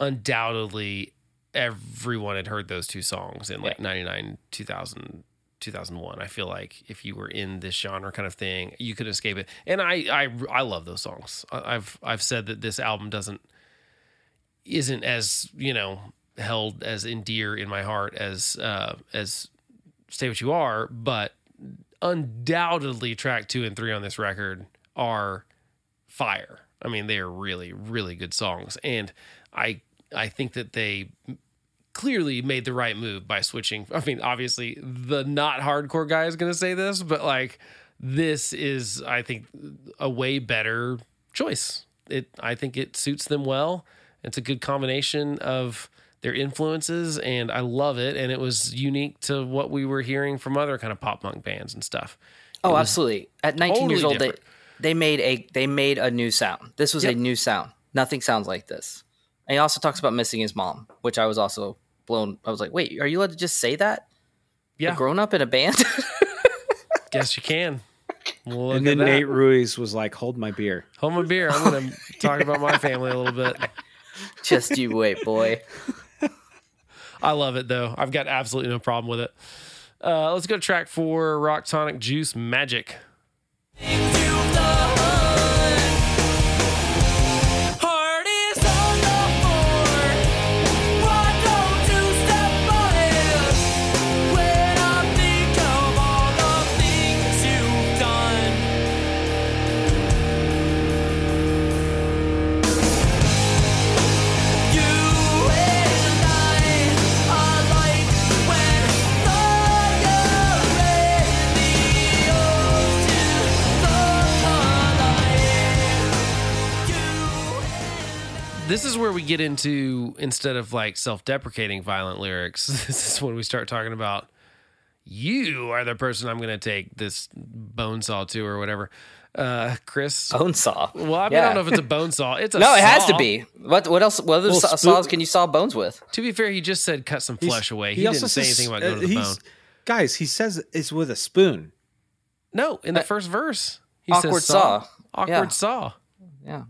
undoubtedly everyone had heard those two songs in like 99 2000 2001 i feel like if you were in this genre kind of thing you could escape it. And i i i love those songs. I've i've said that this album doesn't isn't as you know held as endear in my heart as uh as stay what you are but undoubtedly track two and three on this record are fire. I mean, they are really, really good songs, and I I think that they clearly made the right move by switching. I mean, obviously, the not hardcore guy is to say this, but like this is, I think, a way better choice. It I think it suits them well. It's a good combination of their influences, and I love it. And it was unique to what we were hearing from other kind of pop punk bands and stuff. Oh, absolutely. At 19 years old, they, different. they made a they made a new sound. This was a new sound. Nothing sounds like this. And he also talks about missing his mom, which I was also blown. I was like, wait, are you allowed to just say that? Yeah, A grown up in a band? guess you can. Look and then. Nate Ruess was like, "Hold my beer." Hold my beer. I'm going to talk about my family a little bit. just you wait, boy. I love it though. I've got absolutely no problem with it. Uh, let's go to track four Rock Tonic Juice Magic. This is where we get into instead of like self-deprecating violent lyrics. This is when we start talking about you are the person I'm going to take this bone saw to or whatever. Uh, Chris. Bone saw. Well, I, mean, I don't know if it's a bone saw. It's a No, it has to be. What what else? What other Well, saw- spoon- saws can you saw bones with? To be fair, he just said cut some He's- flesh away. He, didn't say says- anything about uh, going to the he's- bone. Guys, he says it's with a spoon. No, in the Uh, first verse, he awkward says saw. saw. Awkward Yeah. saw. Yeah.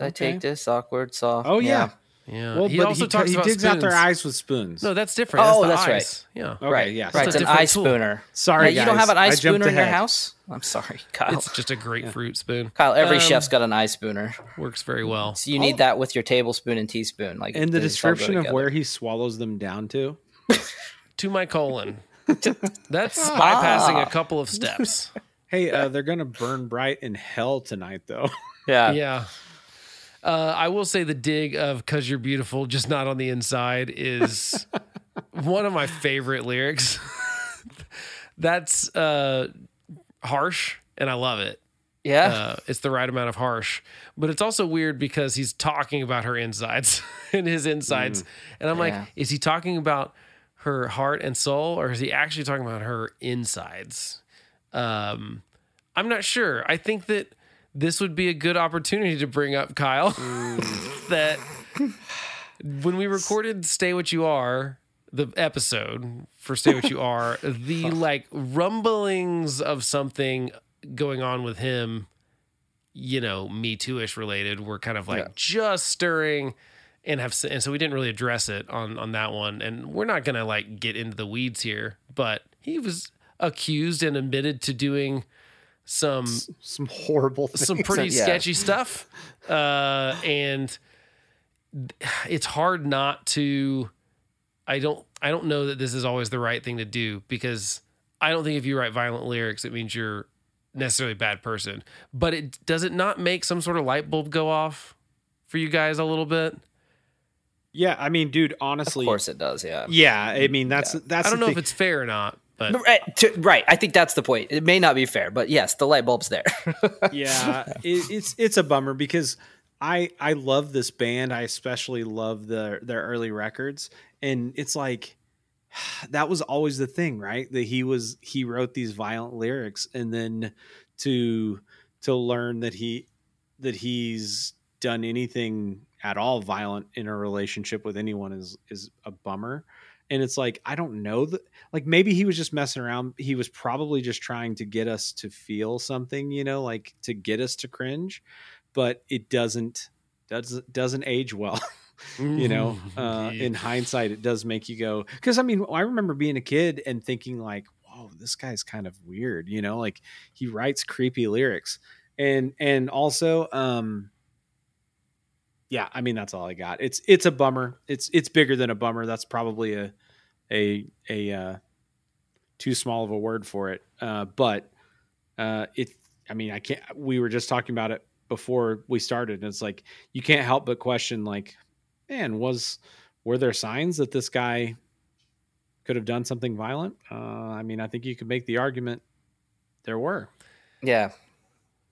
I Okay. take this awkward saw. Oh yeah. Yeah. Well, he but also he, talks he about digs out their eyes with spoons. No, that's different. Oh, that's, the that's right. Yeah. okay, right. yes. Right. It's It's an eye different tool. spooner. Sorry, Yeah, you don't have an eye spooner in your house? I'm sorry, Kyle. It's just a grapefruit spoon. Kyle, every Um, chef's got an eye spooner. Works very well. So you need that with your tablespoon and teaspoon. Like And the they just all go description of where he swallows them down to. To my colon. That's bypassing a couple of steps. Hey, uh, they're gonna burn bright in hell tonight, though. Yeah. Yeah. Uh, I will say the dig of "Cause you're beautiful, just not on the inside" is one of my favorite lyrics. That's uh, harsh, and I love it. Yeah. Uh, it's the right amount of harsh, but it's also weird because he's talking about her insides and his insides, and I'm Yeah. like, is he talking about her heart and soul, or is he actually talking about her insides? Um, I'm not sure. I think that this would be a good opportunity to bring up Kyle that when we recorded "Stay What You Are." The episode for "Stay What You Are," the like rumblings of something going on with him, you know, Me Too ish related, were kind of like Yeah. just stirring, and have and so we didn't really address it on on that one, and we're not gonna like get into the weeds here, but he was accused and admitted to doing some Some horrible things. some pretty yeah. sketchy stuff, uh, and it's hard not to. I don't. I don't know that this is always the right thing to do because I don't think if you write violent lyrics, it means you're necessarily a bad person. But it does it not make some sort of light bulb go off for you guys a little bit? Yeah, I mean, dude, honestly, Of course it does. Yeah. yeah. I mean, that's that's. I don't the know if it's fair or not, but Right, to- right. I think that's the point. It may not be fair, but yes, the light bulb's there. yeah it, it's it's a bummer because i i love this band i especially love the their early records and it's like that was always the thing right that he was he wrote these violent lyrics and then to to learn that he that he's done anything at all violent in a relationship with anyone is is a bummer and it's like i don't know that like maybe he was just messing around he was probably just trying to get us to feel something you know like to get us to cringe but it doesn't doesn't doesn't age well you know uh in hindsight it does make you go because i mean i remember being a kid and thinking like whoa this guy's kind of weird you know like he writes creepy lyrics and and also um yeah i mean that's all i got. It's it's a bummer. It's it's bigger than a bummer. That's probably a a a uh too small of a word for it. Uh but uh it i mean i can't we were just talking about it before we started and it's like you can't help but question like man was were there signs that this guy could have done something violent? Uh i mean i think you could make the argument there were. Yeah.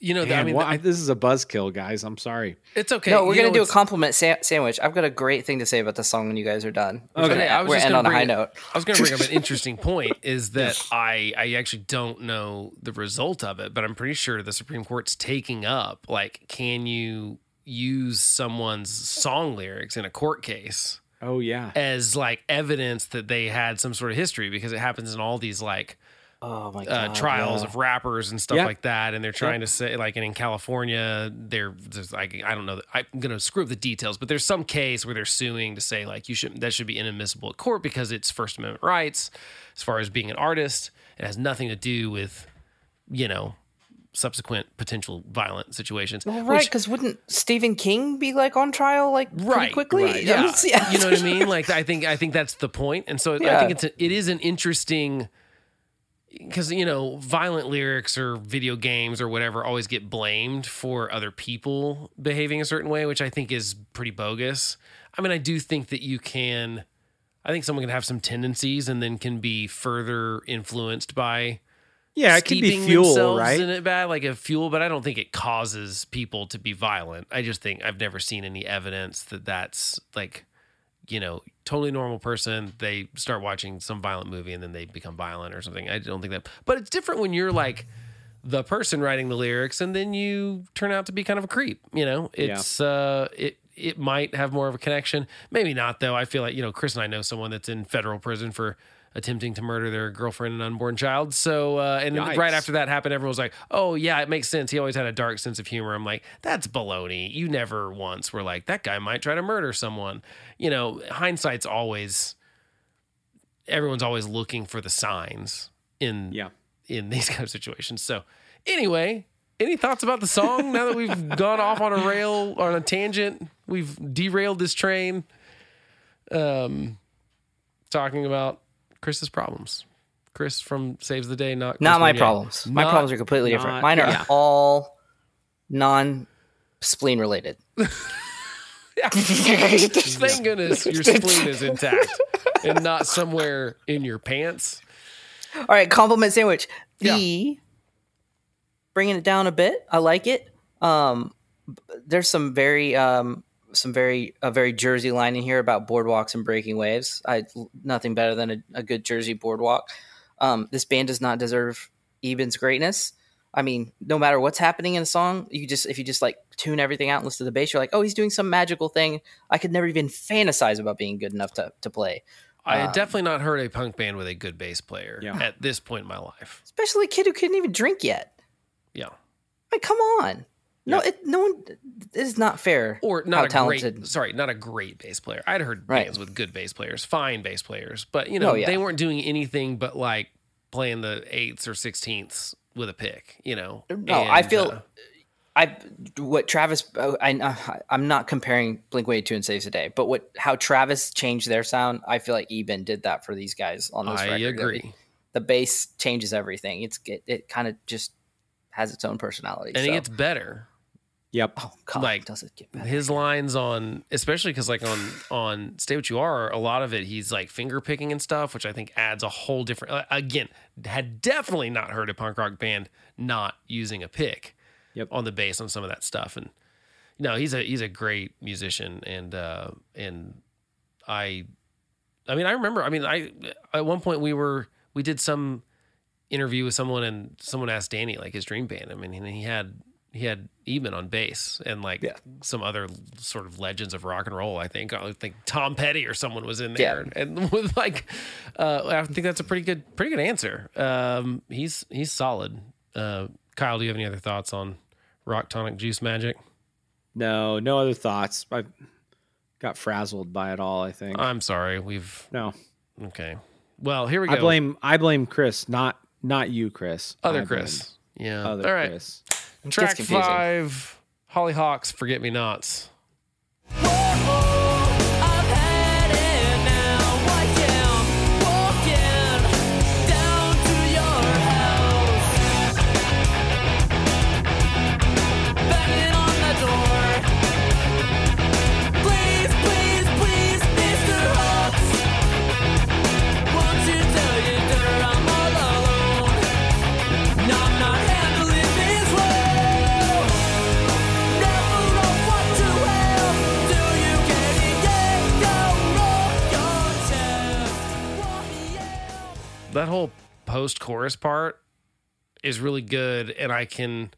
You know, Man, I mean, why- this is a buzzkill guys i'm sorry it's okay. no, we're You gonna know, do a compliment sa- sandwich. I've got a great thing to say about the song when you guys are done. We're Okay, gonna, I was we're just end gonna on a bring high it- note. I was going to bring up an interesting point is that I I actually don't know the result of it, but I'm pretty sure the Supreme Court's taking up like can you use someone's song lyrics in a court case oh yeah as like evidence that they had some sort of history because it happens in all these like Oh my uh, trials yeah. of rappers and stuff Yeah. like that, and they're trying to say like, and in California, they're there's like I don't know, I'm gonna screw up the details, but there's some case where they're suing to say like you should that should be inadmissible at court because it's First Amendment rights as far as being an artist. It has nothing to do with you know subsequent potential violent situations. Well, right, because wouldn't Stephen King be like on trial like pretty right quickly? right, yeah. yeah. you know what i mean like i think i think that's the point and so i think it's a, it is an interesting because you know violent lyrics or video games or whatever always get blamed for other people behaving a certain way which i think is pretty bogus. I mean i do think that you can i think someone can have some tendencies and then can be further influenced by yeah it could be fuel right? in it bad like a fuel but i don't think it causes people to be violent. I just think i've never seen any evidence that that's like you know totally normal person they start watching some violent movie and then they become violent or something. I don't think that but it's different when you're like the person writing the lyrics and then you turn out to be kind of a creep you know? It's uh it it might have more of a connection. Maybe not though. I feel like you know chris and i know someone that's in federal prison for attempting to murder their girlfriend and unborn child so uh and Yikes. right after that happened everyone was like oh yeah it makes sense he always had a dark sense of humor i'm like that's baloney you never once were like that guy might try to murder someone you know hindsight's always everyone's always looking for the signs in yeah in these kind of situations. So, anyway, any thoughts about the song now that we've gone off on a rail on a tangent? We've derailed this train. Um, talking about Chris's problems. Chris from Saves the Day, not Chris not my problems. My Not- problems are completely not- different. Mine are yeah. all non spleen related. Thank goodness your spleen is intact and not somewhere in your pants. All right, compliment sandwich. Yeah. Bringing it down a bit. I like it. Um, there's some very um, some very a very Jersey line in here about boardwalks and breaking waves. I nothing better than a, a good Jersey boardwalk. Um, this band does not deserve Eben's greatness. I mean, no matter what's happening in a song, you just if you just like tune everything out and listen to the bass, you're like, oh, he's doing some magical thing. I could never even fantasize about being good enough to to play. I had Um, definitely not heard a punk band with a good bass player Yeah. at this point in my life. Especially a kid who couldn't even drink yet. Yeah. Like, come on. No, it no one. It is not fair. or not a talented. great sorry not a great bass player i'd heard Right. bands with good bass players fine bass players but you know Oh, yeah. they weren't doing anything but like playing the eighths or sixteenths with a pick you know No, I feel. uh, I what Travis. oh, I I'm not comparing Blink One Eighty Two and Saves the Day, but what how Travis changed their sound. I feel like Eben did that for these guys on this i record. agree The bass changes everything. It's it, it kind of just has its own personality. and so. it gets better Yep. Oh God, Like, does it get better? his lines on especially because like on on stay what you are a lot of it he's like finger picking and stuff which i think adds a whole different uh, again had definitely not heard a punk rock band not using a pick Yep. on the bass on some of that stuff and no he's a he's a great musician and uh and i i mean i remember i mean i at one point we were we did some interview with someone and someone asked danny like his dream band i mean and he had he had Eben on bass and like Yeah. some other sort of legends of rock and roll. I think I think Tom Petty or someone was in there, Yeah. and with like, uh, I think that's a pretty good pretty good answer. Um, he's he's solid. Uh, Kyle, do you have any other thoughts on Rock Tonic Juice Magic? No, no other thoughts. I got frazzled by it all. I think. I'm sorry, we've no, okay. Well, here we go. I blame I blame Chris, not not you, Chris. other I Chris. Yeah. Other All right. Chris. It Track five. Holly Hox Forget Me Nots. That whole post chorus part is really good and i can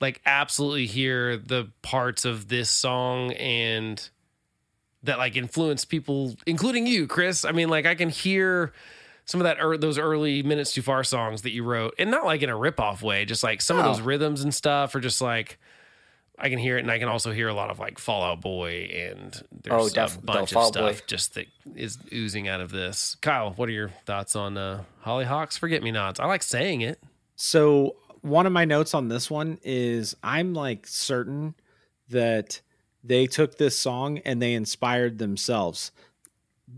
like absolutely hear the parts of this song and that like influence people including you chris. I mean like i can hear some of that er, those early minutes too far songs that you wrote and not like in a rip-off way just like some of those rhythms and stuff are just like I can hear it, and I can also hear a lot of like Fall Out Boy, and there's Oh, def- a bunch Fall of Out Boy. stuff just that is oozing out of this. Kyle, what are your thoughts on uh, Holly Hox? Forget me nots. I like saying it. So one of my notes on this one is I'm like certain that they took this song and they inspired themselves.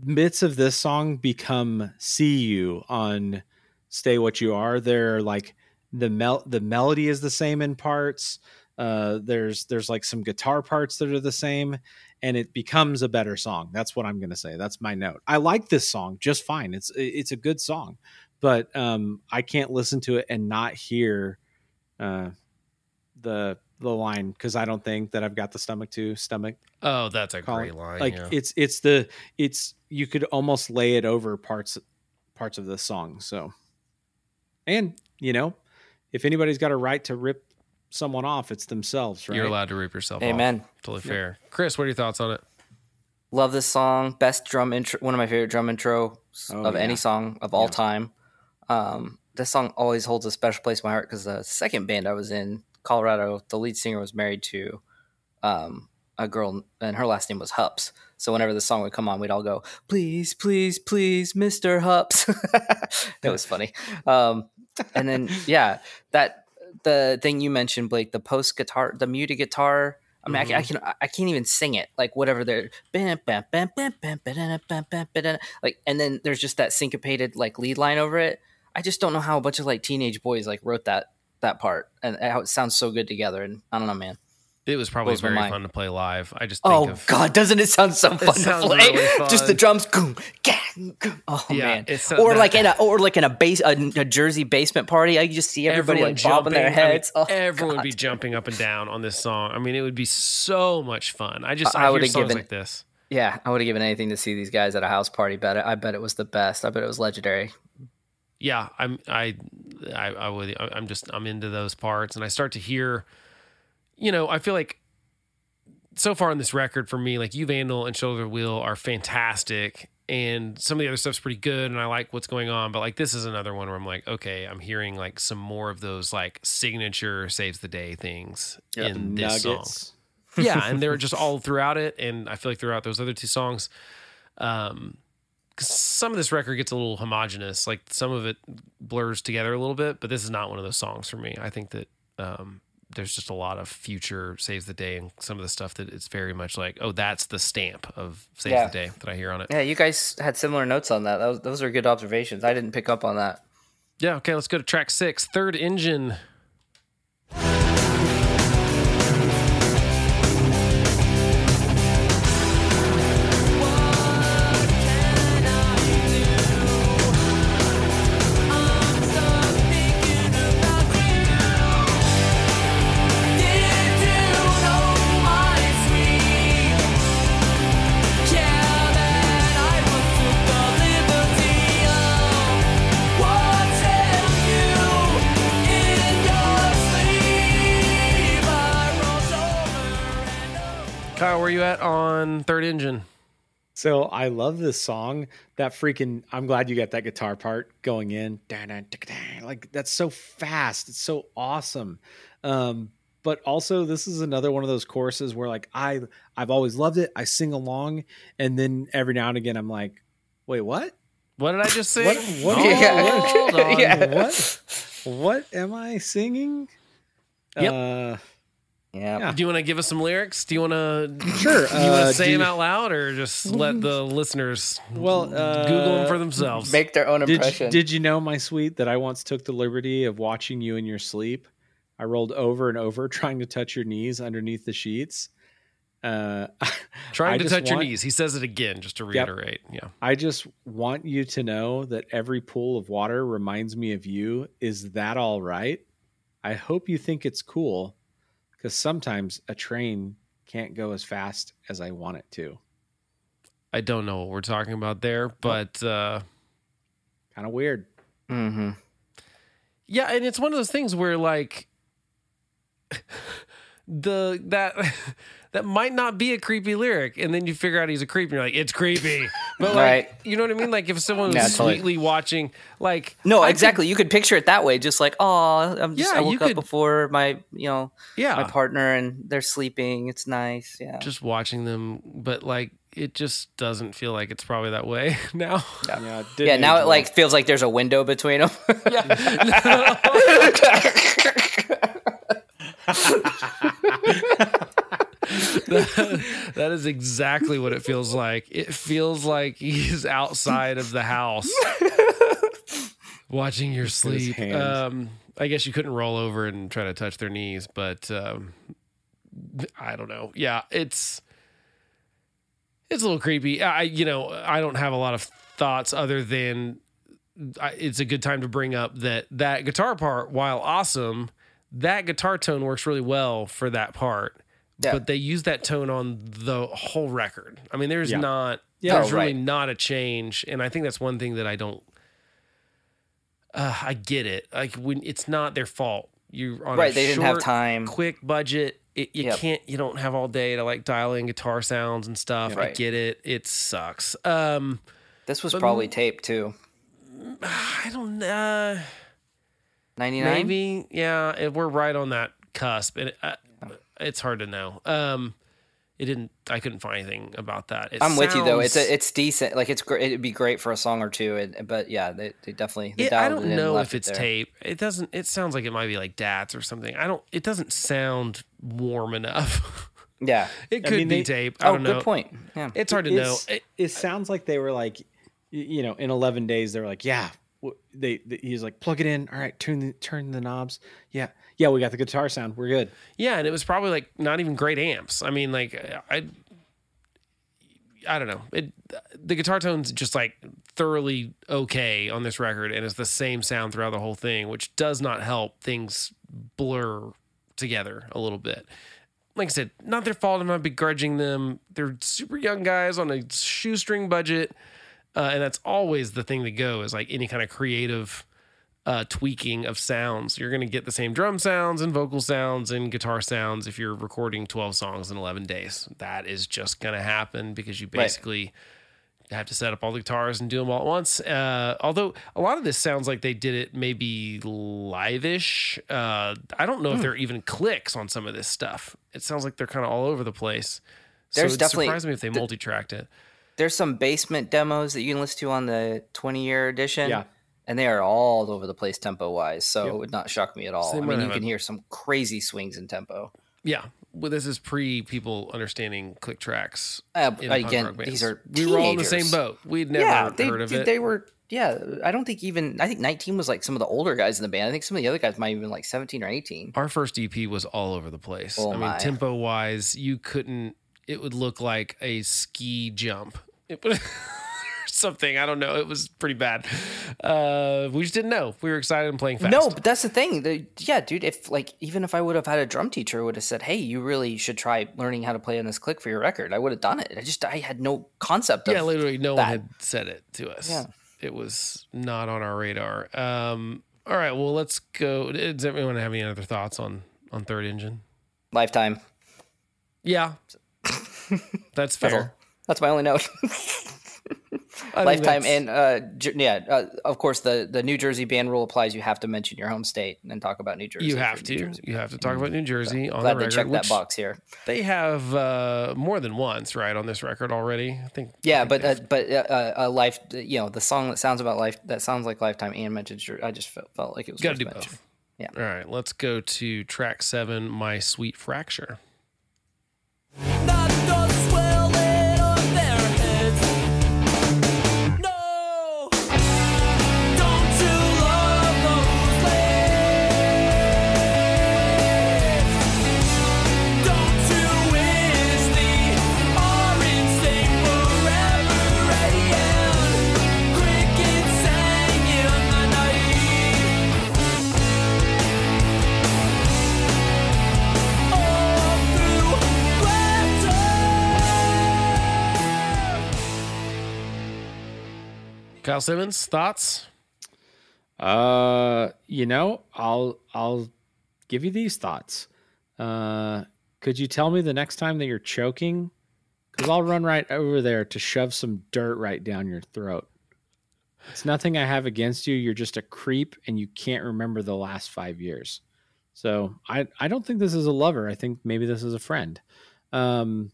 Bits of this song become "See You" on "Stay What You Are." They're like the mel the melody is the same in parts. Uh, there's there's like some guitar parts that are the same, and it becomes a better song. That's what I'm gonna say. That's my note. I like this song just fine. It's it's a good song, but um, I can't listen to it and not hear uh, the the line because I don't think that I've got the stomach to stomach. Oh, that's a Colin. great line. Like yeah. it's it's the it's you could almost lay it over parts parts of the song. So, and you know, if anybody's got a right to rip someone off, it's themselves, right? You're allowed to rip yourself off. Amen. Totally fair. Chris, what are your thoughts on it? Love this song. Best drum intro. One of my favorite drum intros Oh, of yeah. any song of all Yeah. time. Um, this song always holds a special place in my heart because the second band I was in, Colorado, the lead singer was married to um, a girl, and her last name was Hups. So whenever the song would come on, we'd all go, "Please, please, please, Mister Hups." it was funny. Um, and then yeah, that the thing you mentioned, Blake, the post guitar, the muted guitar. I mean, I, can, I mm-hmm. can I can't even sing it like whatever they're bam, bam, bam, bam, bam, ba-da-da, bam, bam, like, and then there's just that syncopated like lead line over it. I just don't know how a bunch of like teenage boys like wrote that that part and how it sounds so good together. And I don't know, man. It was probably my very fun to play live. I just oh, think Oh of God, doesn't it sound so fun to play? really Just the drums, goom, gang, goom. oh Yeah, man. it's so- or like in a or like in a base a, a Jersey basement party. I just see everybody everyone like bobbing their jumping. I mean, heads. oh, everyone would be jumping up and down on this song. I mean, it would be so much fun. I just I- I, I would've given- like this. Yeah, I would have given anything to see these guys at a house party. Bet I bet it was the best. I bet it was legendary. yeah i'm i i, I would i'm just i'm into those parts and i start to hear you know i feel like so far on this record for me like you vandal and shoulder wheel are fantastic and some of the other stuff's pretty good and i like what's going on but like this is another one where i'm like okay i'm hearing like some more of those like signature saves the day things in this song. Yeah, and they're just all throughout it, and I feel like throughout those other two songs, um, 'cause some of this record gets a little homogenous, like some of it blurs together a little bit, but this is not one of those songs for me. I think that um, there's just a lot of future saves the day, and some of the stuff that it's very much like, oh, that's the stamp of saves Yeah. the day that I hear on it. Yeah, you guys had similar notes on that. that was, those are good observations. I didn't pick up on that. Yeah, okay, let's go to track six, third engine. Engine. So I love this song. That freaking I'm glad you got that guitar part going in. Like that's so fast. It's so awesome. Um, but also this is another one of those choruses where like I I've always loved it. I sing along, and then every now and again I'm like, wait, what? What did I just say? What? What? Yeah. Hold on. Yeah. What? What am I singing? Yep. Uh, Yeah. Yeah. Do you want to give us some lyrics? Do you want to Sure, You want uh, to say do- them out loud, or just let the listeners well, uh, Google them for themselves? Make their own Did impression. you, did you know, my sweet, that I once took the liberty of watching you in your sleep? I rolled over and over trying to touch your knees underneath the sheets. Uh, Trying I to just touch your knees. He says it again, just to Yep. reiterate. Yeah. I just want you to know that every pool of water reminds me of you. Is that all right? I hope you think it's cool because sometimes a train can't go as fast as I want it to. I don't know what we're talking about there, but uh, Kind of weird. mm-hmm. yeah, and it's one of those things where like the that that might not be a creepy lyric, and then you figure out he's a creep, and you're like, it's creepy. But like, Right. you know what I mean? Like if someone's Yeah, totally. sweetly watching, like No, I could- exactly. you could picture it that way, just like, oh, I'm just, Yeah, I you woke up could- before my, you know, yeah, my partner, and they're sleeping. It's nice. Yeah. just watching them, but like it just doesn't feel like it's probably that way now. Yeah. yeah. Now it like feels like there's a window between them. That is exactly what it feels like. It feels like he's outside of the house watching your sleep. Um, I guess you couldn't roll over and try to touch their knees, but um, I don't know. Yeah, it's it's a little creepy. I you know I don't have a lot of thoughts other than I, it's a good time to bring up that that guitar part, while awesome, that guitar tone works really well for that part. Yeah. But they use that tone on the whole record. I mean, there's Yeah. not Yeah. there's Oh, really right. not a change, and I think that's one thing that I don't. Uh, I get it. Like when it's not their fault. You're on a right. They didn't have time. quick budget. It, you Yep. can't. You don't have all day to like dial in guitar sounds and stuff. I get it. It sucks. Um, This was probably taped too. I don't. Uh, 99? Maybe, yeah. It, we're right on that cusp, and it, uh, it's hard to know. Um, it didn't. I couldn't find anything about that. It I'm with you though. It's a, it's decent. Like it's great. It'd be great for a song or two. And, but yeah, they, they definitely. They It- I don't it know if it's there. tape. It doesn't. It sounds like it might be like DATs or something. I don't. It doesn't sound warm enough. Yeah. it I could mean, be they- know. I Oh, don't good point. Yeah. It's hard to know. It's- It, sounds like they were like, you know, in 11 days, they were like, yeah, w- they, they he's like, plug it in. All right, turn the turn the knobs. Yeah, yeah, we got the guitar sound. We're good. Yeah, and it was probably like not even great amps. I mean, like I, I don't know. It the guitar tone's just like thoroughly okay on this record, and it's the same sound throughout the whole thing, which does not help things blur together a little bit. Like I said, not their fault. I'm not begrudging them. They're super young guys on a shoestring budget, uh, and that's always the thing to go is like any kind of creative uh, tweaking of sounds. You're going to get the same drum sounds and vocal sounds and guitar sounds if you're recording 12 songs in 11 days. That is just going to happen because you Right. basically have to set up all the guitars and do them all at once. Uh, although a lot of this sounds like they did it maybe live-ish. Uh, I don't know if Hmm. there are even clicks on some of this stuff. It sounds like they're kind of all over the place. So There's it definitely- surprised me if they multi-tracked it. There's some basement demos that you can listen to on the 20 year edition. Yeah. And they are all over the place tempo wise. So Yep. it would not shock me at all. So they I mean, you can hear some crazy swings in tempo. Yeah. Well, this is pre people understanding click tracks. Uh, in punk again, rock these are we were all in the same boat. We'd never yeah, they, heard of dude, it. they were. Yeah, I don't think even. I think 19 was like some of the older guys in the band. I think some of the other guys might have been like 17 or 18. Our first EP was all over the place. Oh I mean, tempo wise, you couldn't. It would look like a ski jump. It would. Something I don't know. It was pretty bad. Uh, we just didn't know. We were excited and playing fast. No, but that's the thing. The, yeah, dude. If like even if I would have had a drum teacher would have said, "Hey, you really should try learning how to play on this click for your record," I would have done it. I just I had no concept of. yeah, literally no one had said it to us. Yeah. It was not on our radar. Um, all right, well, let's go. Does everyone have any other thoughts on on Third Engine? Lifetime. Yeah, That's That's, fair. All. That's my only note. I Lifetime that's- and uh, Jer- yeah, uh, of course the the New Jersey ban rule applies. You have to mention your home state and talk about New Jersey. you have to. Jersey. You have to talk about New Jersey on Glad the they record, checked that box here. they have uh, more than once, right, on this record already. I think. Yeah, I but think uh, but uh, uh, uh, life, you know, the song that sounds about life that sounds like Lifetime and mentioned. I just felt, felt like it was Gotta do mentioning. both. Yeah. All right, let's go to track seven, My Sweet Fracture. Not Kyle Simmons, thoughts? Uh, you know, I'll I'll give you these thoughts. Uh, could you tell me the next time that you're choking? Because I'll run right over there to shove some dirt right down your throat. It's nothing I have against you. You're just a creep, and you can't remember the last five years. So I I don't think this is a lover. I think maybe this is a friend. Um,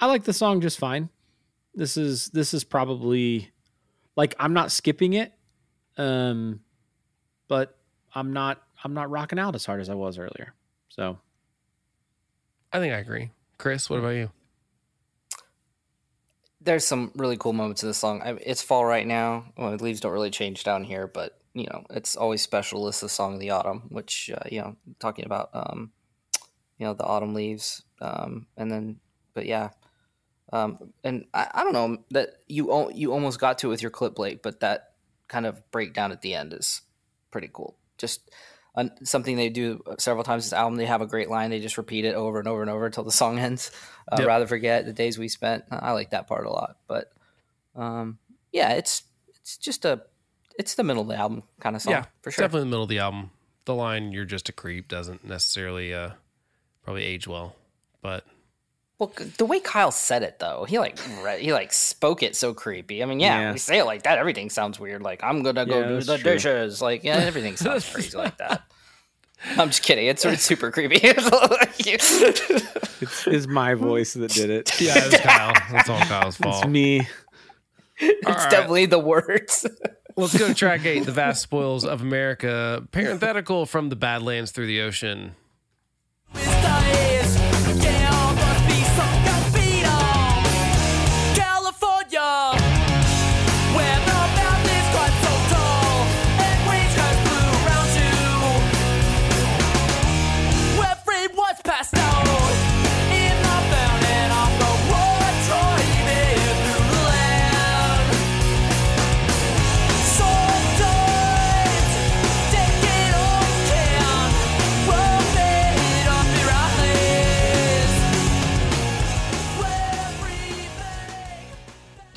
I like the song just fine. This is this is probably like I'm not skipping it um but i'm not i'm not rocking out as hard as i was earlier so I think I agree. Chris, what about you? There's some really cool moments in the song. I, it's fall right now. Well, leaves don't really change down here, but you know, it's always special. It's the song of the autumn, which uh, you know, talking about um, you know, the autumn leaves, um, and then, but yeah, um, and I, I don't know that you al- you almost got to it with your clip, Blake, but that kind of breakdown at the end is pretty cool. Just uh, something they do several times this album. They have a great line. They just repeat it over and over and over until the song ends. Uh, Yep. Rather forget the days we spent. I like that part a lot. But um, yeah, it's it's just a it's the middle of the album kind of song yeah, for sure. Definitely the middle of the album. The line "You're just a creep" doesn't necessarily uh, probably age well, but Well, the way Kyle said it though, he like re- he like spoke it so creepy. I mean, yeah, Yeah. we say it like that, everything sounds weird. Like I'm gonna go Yeah, do the true. dishes. Like yeah, everything sounds crazy like that. I'm just kidding. It's, it's super creepy. it's it's, it's my voice that did it yeah, it's Kyle. That's all Kyle's fault. it's me All right. definitely the words. Let's go to track eight, "The Vast Spoils of America." Parenthetical from the Badlands through the ocean.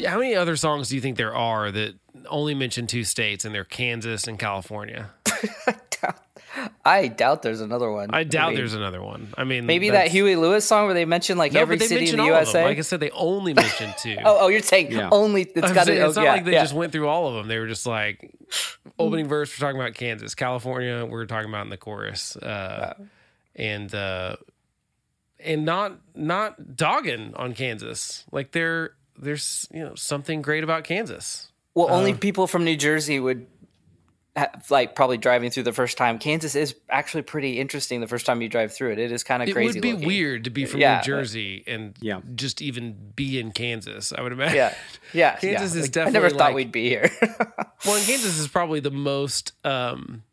How many other songs do you think there are that only mention two states and they're Kansas and California? I doubt there's another one. I doubt mean, there's another one. I mean, maybe that that's- Huey Lewis song where they mention like No, every city in the all of them. USA. Like I said, they only mentioned two. oh, oh, you're saying Yeah. only it's I'm got to. it's oh, not yeah, like they yeah. just went through all of them. They were just like opening verse. We're talking about Kansas, California. We're talking about in the chorus, uh, and uh, and not not dogging on Kansas. Like there, there's you know something great about Kansas. Well, only Uh, people from New Jersey would ha- like probably driving through the first time. Kansas is actually pretty interesting the first time you drive through it. It is kind of crazy. It would be looking. weird to be from Yeah. New Jersey and Yeah. just even be in Kansas. I would imagine. Yeah, yeah. Kansas yeah. is Like, I never thought like- we'd be here. Well, and Kansas is probably the most, um,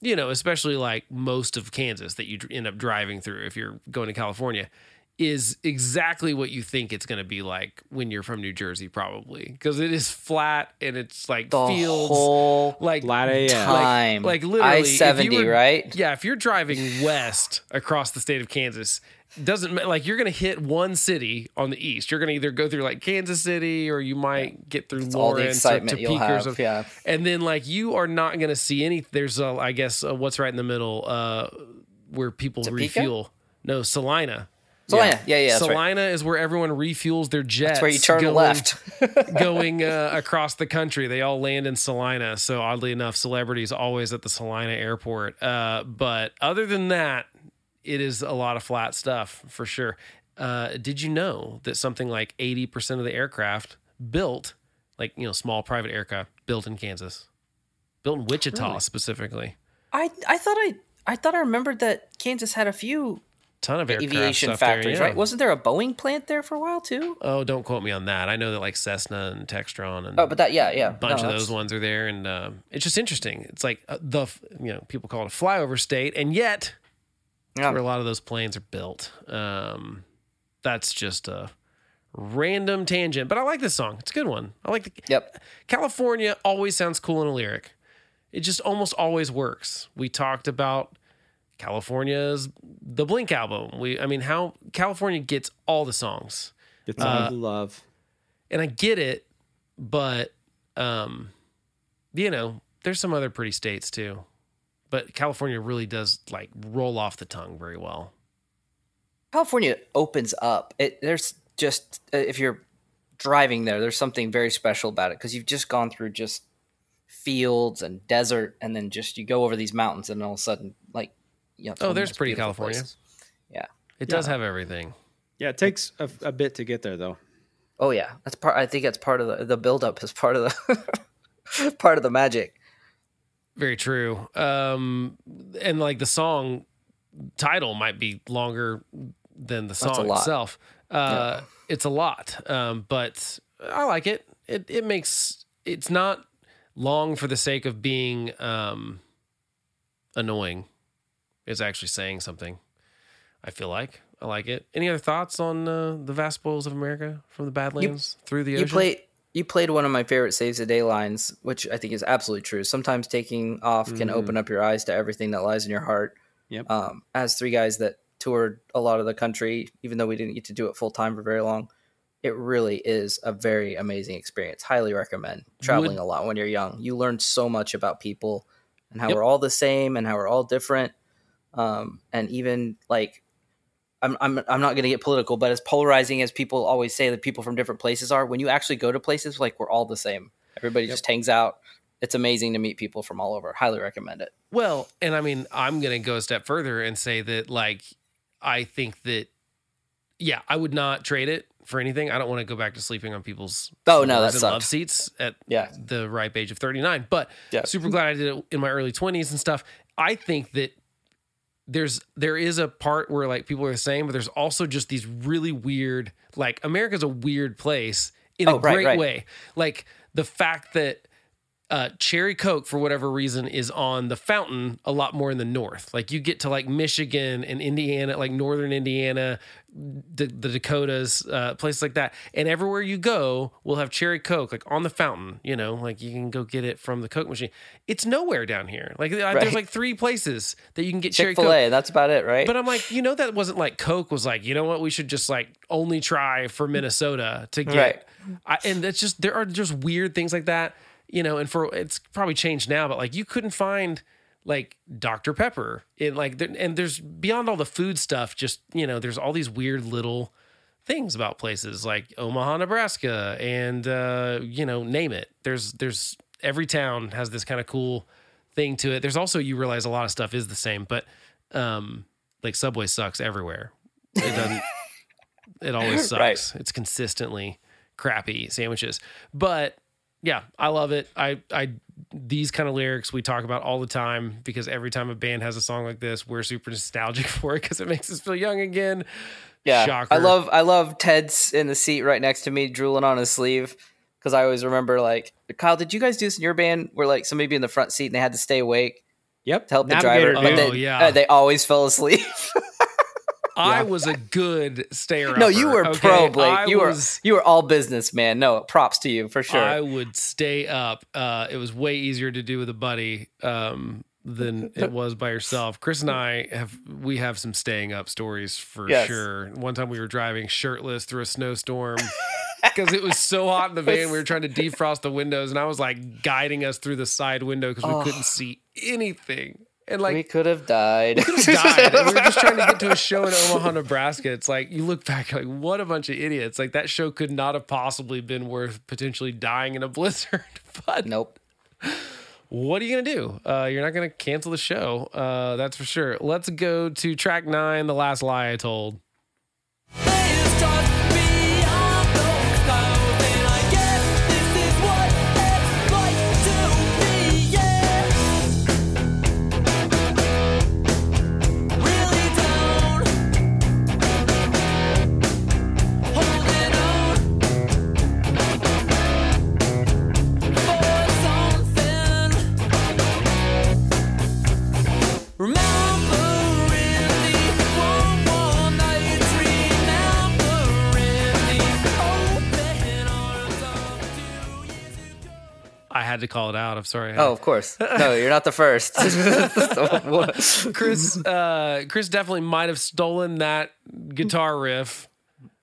you know, especially like most of Kansas that you end up driving through if you're going to California, is exactly what you think it's going to be like when you're from New Jersey, probably because it is flat and it's like the fields, whole like Flat time, like literally I if you seventy, were- right? Yeah, if you're driving west across the state of Kansas, doesn't ma- like you're going to hit one city on the east. You're going to either go through like Kansas City or you might get through all the Lawrence or excitement you'll Topeka or have, something. yeah. And then like you are not going to see any. There's a, I guess uh, what's right in the middle uh, where people Topeka? refuel. No, Salina. Salina. Yeah, yeah, right. Salina is where everyone refuels their jets. That's where you turn going- left. going uh, across the country. They all land in Salina. So oddly enough, celebrities always at the Salina airport. Uh, but other than that, it is a lot of flat stuff for sure. Uh, did you know that something like 80% of the aircraft built, like, you know, small private aircraft built in Kansas, built in Wichita Really? specifically? I I thought I I thought I remembered that Kansas had a few Ton of aviation stuff there, factories, yeah. right? Wasn't there a Boeing plant there for a while too? Oh, don't quote me on that. I know that like Cessna and Textron and Oh, but that yeah, yeah. a bunch No, of those ones are there, and um, it's just interesting. It's like uh, the you know people call it a flyover state, and yet Yeah. where a lot of those planes are built. Um, that's just a random tangent, but I like this song. It's a good one. I like the Yep. California always sounds cool in a lyric. It just almost always works. We talked about California's the Blink album. We I mean how California gets all the songs It's Uh, all the love. and I get it, but um, you know, there's some other pretty states too. But California really does like roll off the tongue very well. California opens up. It there's just uh, if you're driving there, there's something very special about it because you've just gone through just fields and desert, and then just you go over these mountains, and all of a sudden, like you know, Oh, there's pretty California. places. Yeah. It does Yeah. have everything. Yeah, it takes a, a bit to get there though. Oh yeah, that's part. I think that's part of the the build up is part of the part of the magic. Very true. Um, and like the song title might be longer than the song itself. Uh, It's a lot, um, but I like it. It it makes it's not long for the sake of being um, annoying. It's actually saying something. I feel like I like it. Any other thoughts on uh, the vast spoils of America from the Badlands through the You ocean? played you played one of my favorite saves the day lines, which I think is absolutely true. Sometimes taking off can open up your eyes to everything that lies in your heart. Yep. Um, as three guys that toured a lot of the country, even though we didn't get to do it full time for very long, it really is a very amazing experience. Highly recommend traveling Would- a lot when you're young. You learn so much about people and how Yep. we're all the same and how we're all different. Um, and even like I'm I'm I'm not going to get political, but as polarizing as people always say that people from different places are, when you actually go to places, like we're all the same. Everybody just hangs out. It's amazing to meet people from all over. Highly recommend it. Well, and I mean, I'm going to go a step further and say that, like, I think that, yeah, I would not trade it for anything. I don't want to go back to sleeping on people's Oh, no, floors that and love seats at Yeah. the ripe age of 39. But Yeah. super glad I did it in my early 20s and stuff. I think that there's there is a part where like people are the same, but there's also just these really weird like America's a weird place in a Oh, right, great right. way. Like the fact that uh, cherry coke for whatever reason is on the fountain a lot more in the north like you get to like michigan and indiana like northern indiana the, the dakotas uh, places like that and everywhere you go we'll have cherry coke like on the fountain you know like you can go get it from the coke machine it's nowhere down here like Right. there's like three places that you can get cherry Chick coke. That's about it, right? but I'm like, you know, that wasn't like Coke was like, you know what, we should just like only try for Minnesota to get. Right. I, and that's just there are just weird things like that, you know. And for it's probably changed now, but like you couldn't find like Dr Pepper And like and there's beyond all the food stuff, just you know, there's all these weird little things about places like Omaha, Nebraska, and uh, you know, name it. There's there's every town has this kind of cool thing to it. There's also you realize a lot of stuff is the same, but um like Subway sucks everywhere. It doesn't it always sucks. Right. It's consistently crappy sandwiches. But yeah, I love it. I I these kind of lyrics we talk about all the time because every time a band has a song like this, we're super nostalgic for it because it makes us feel young again. yeah, Shocker. I love I love Ted's in the seat right next to me, drooling on his sleeve. Because I always remember, like, Kyle, did you guys do this in your band where like somebody be in the front seat and they had to stay awake Yep. to help the Navigator, driver, but dude. Oh, yeah. uh, they always fell asleep. I was a good stayer. no, you were okay? pro, Blake. I you was, were you were all business, man. No, props to you for sure. I would stay up. Uh, it was way easier to do with a buddy um, than it was by yourself. Chris and I have we have some staying up stories for Yes. sure. One time we were driving shirtless through a snowstorm because it was so hot in the van. We were trying to defrost the windows, and I was like guiding us through the side window because we Oh. couldn't see anything. And like we could have died. could have died. We were just trying to get to a show in Omaha, Nebraska. It's like you look back, like what a bunch of idiots. Like that show could not have possibly been worth potentially dying in a blizzard. But nope. what are you gonna do? Uh, you're not gonna cancel the show. Uh, that's for sure. Let's go to track nine, the last lie I told. Had to call it out. I'm sorry. Oh, of course. No, you're not the first. Chris, uh, Chris definitely might have stolen that guitar riff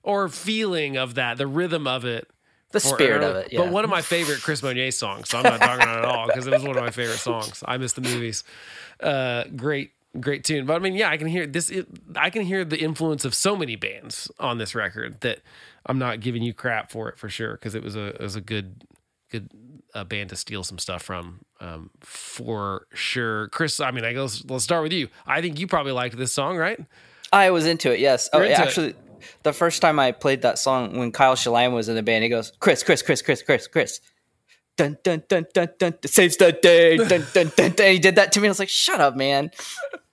or feeling of that, the rhythm of it. the spirit Arrow. of it. Yeah. But one of my favorite Chris Monier songs. So I'm not talking about it at all because it was one of my favorite songs. I miss the movies. Uh, great, great tune. But I mean, yeah, I can hear this. It, I can hear the influence of so many bands on this record that I'm not giving you crap for it for sure because it was a it was a good good uh, band to steal some stuff from um, for sure. Chris, I mean, I guess let's start with you. I think you probably liked this song, right? I was into it. Yes. Oh, You're into it. actually, the first time I played that song when Kyle Shalam was in the band, he goes, "Chris, Chris, Chris, Chris, Chris, Chris." Dun dun dun dun dun. dun saves the day. Dun dun dun dun. He did that to me. I was like, "Shut up, man!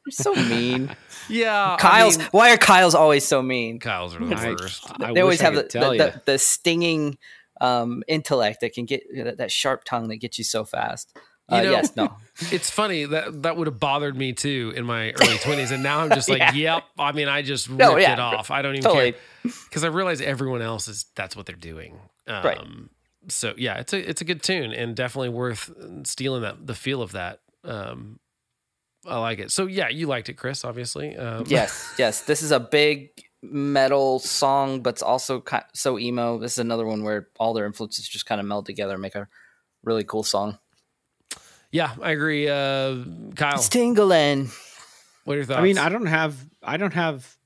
You're so mean." Yeah, Kyle's. I mean, why are Kyle's always so mean? Kyle's are the worst. I they always I have the tell the, the, the stinging um, intellect that can get that, that sharp tongue that gets you so fast. Uh, You know- yes. No. It's funny that that would have bothered me too in my early twenties, and now I'm just like, Yeah. yep. I mean, I just ripped No, yeah, it off. I don't even Totally. care because I realize everyone else is that's what they're doing. Um, Right. So yeah, it's a it's a good tune and definitely worth stealing that the feel of that. Um, I like it. So yeah, you liked it, Chris. Obviously. Um, yes, yes. This is a big metal song, but it's also ki so emo. This is another one where all their influences just kind of meld together and make a really cool song. Yeah, I agree. Uh, Kyle, It's tingling. what are your thoughts? I mean, I don't have I don't have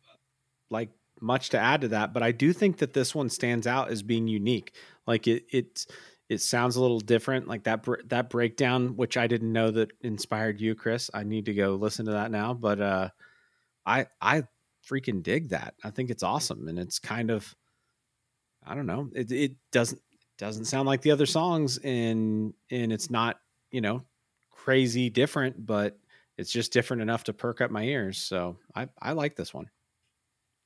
like much to add to that, but I do think that this one stands out as being unique. Like it it it sounds a little different. Like that that breakdown, which I didn't know that inspired you, Chris. I need to go listen to that now. But uh, I I freaking dig that. I think it's awesome, and it's kind of I don't know. It it doesn't doesn't sound like the other songs, and and it's not you know crazy different, but it's just different enough to perk up my ears. So I, I like this one.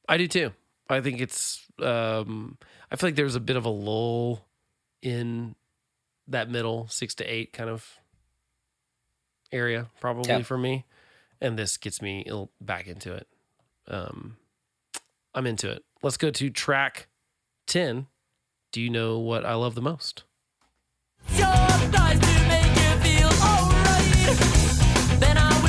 I do too. I think it's. Um, I feel like there's a bit of a lull in that middle six to eight kind of area, probably Yeah. for me, and this gets me back into it. Um, I'm into it. Let's go to track ten. Do you know what I love the most? Your thighs to make you feel alright. Then I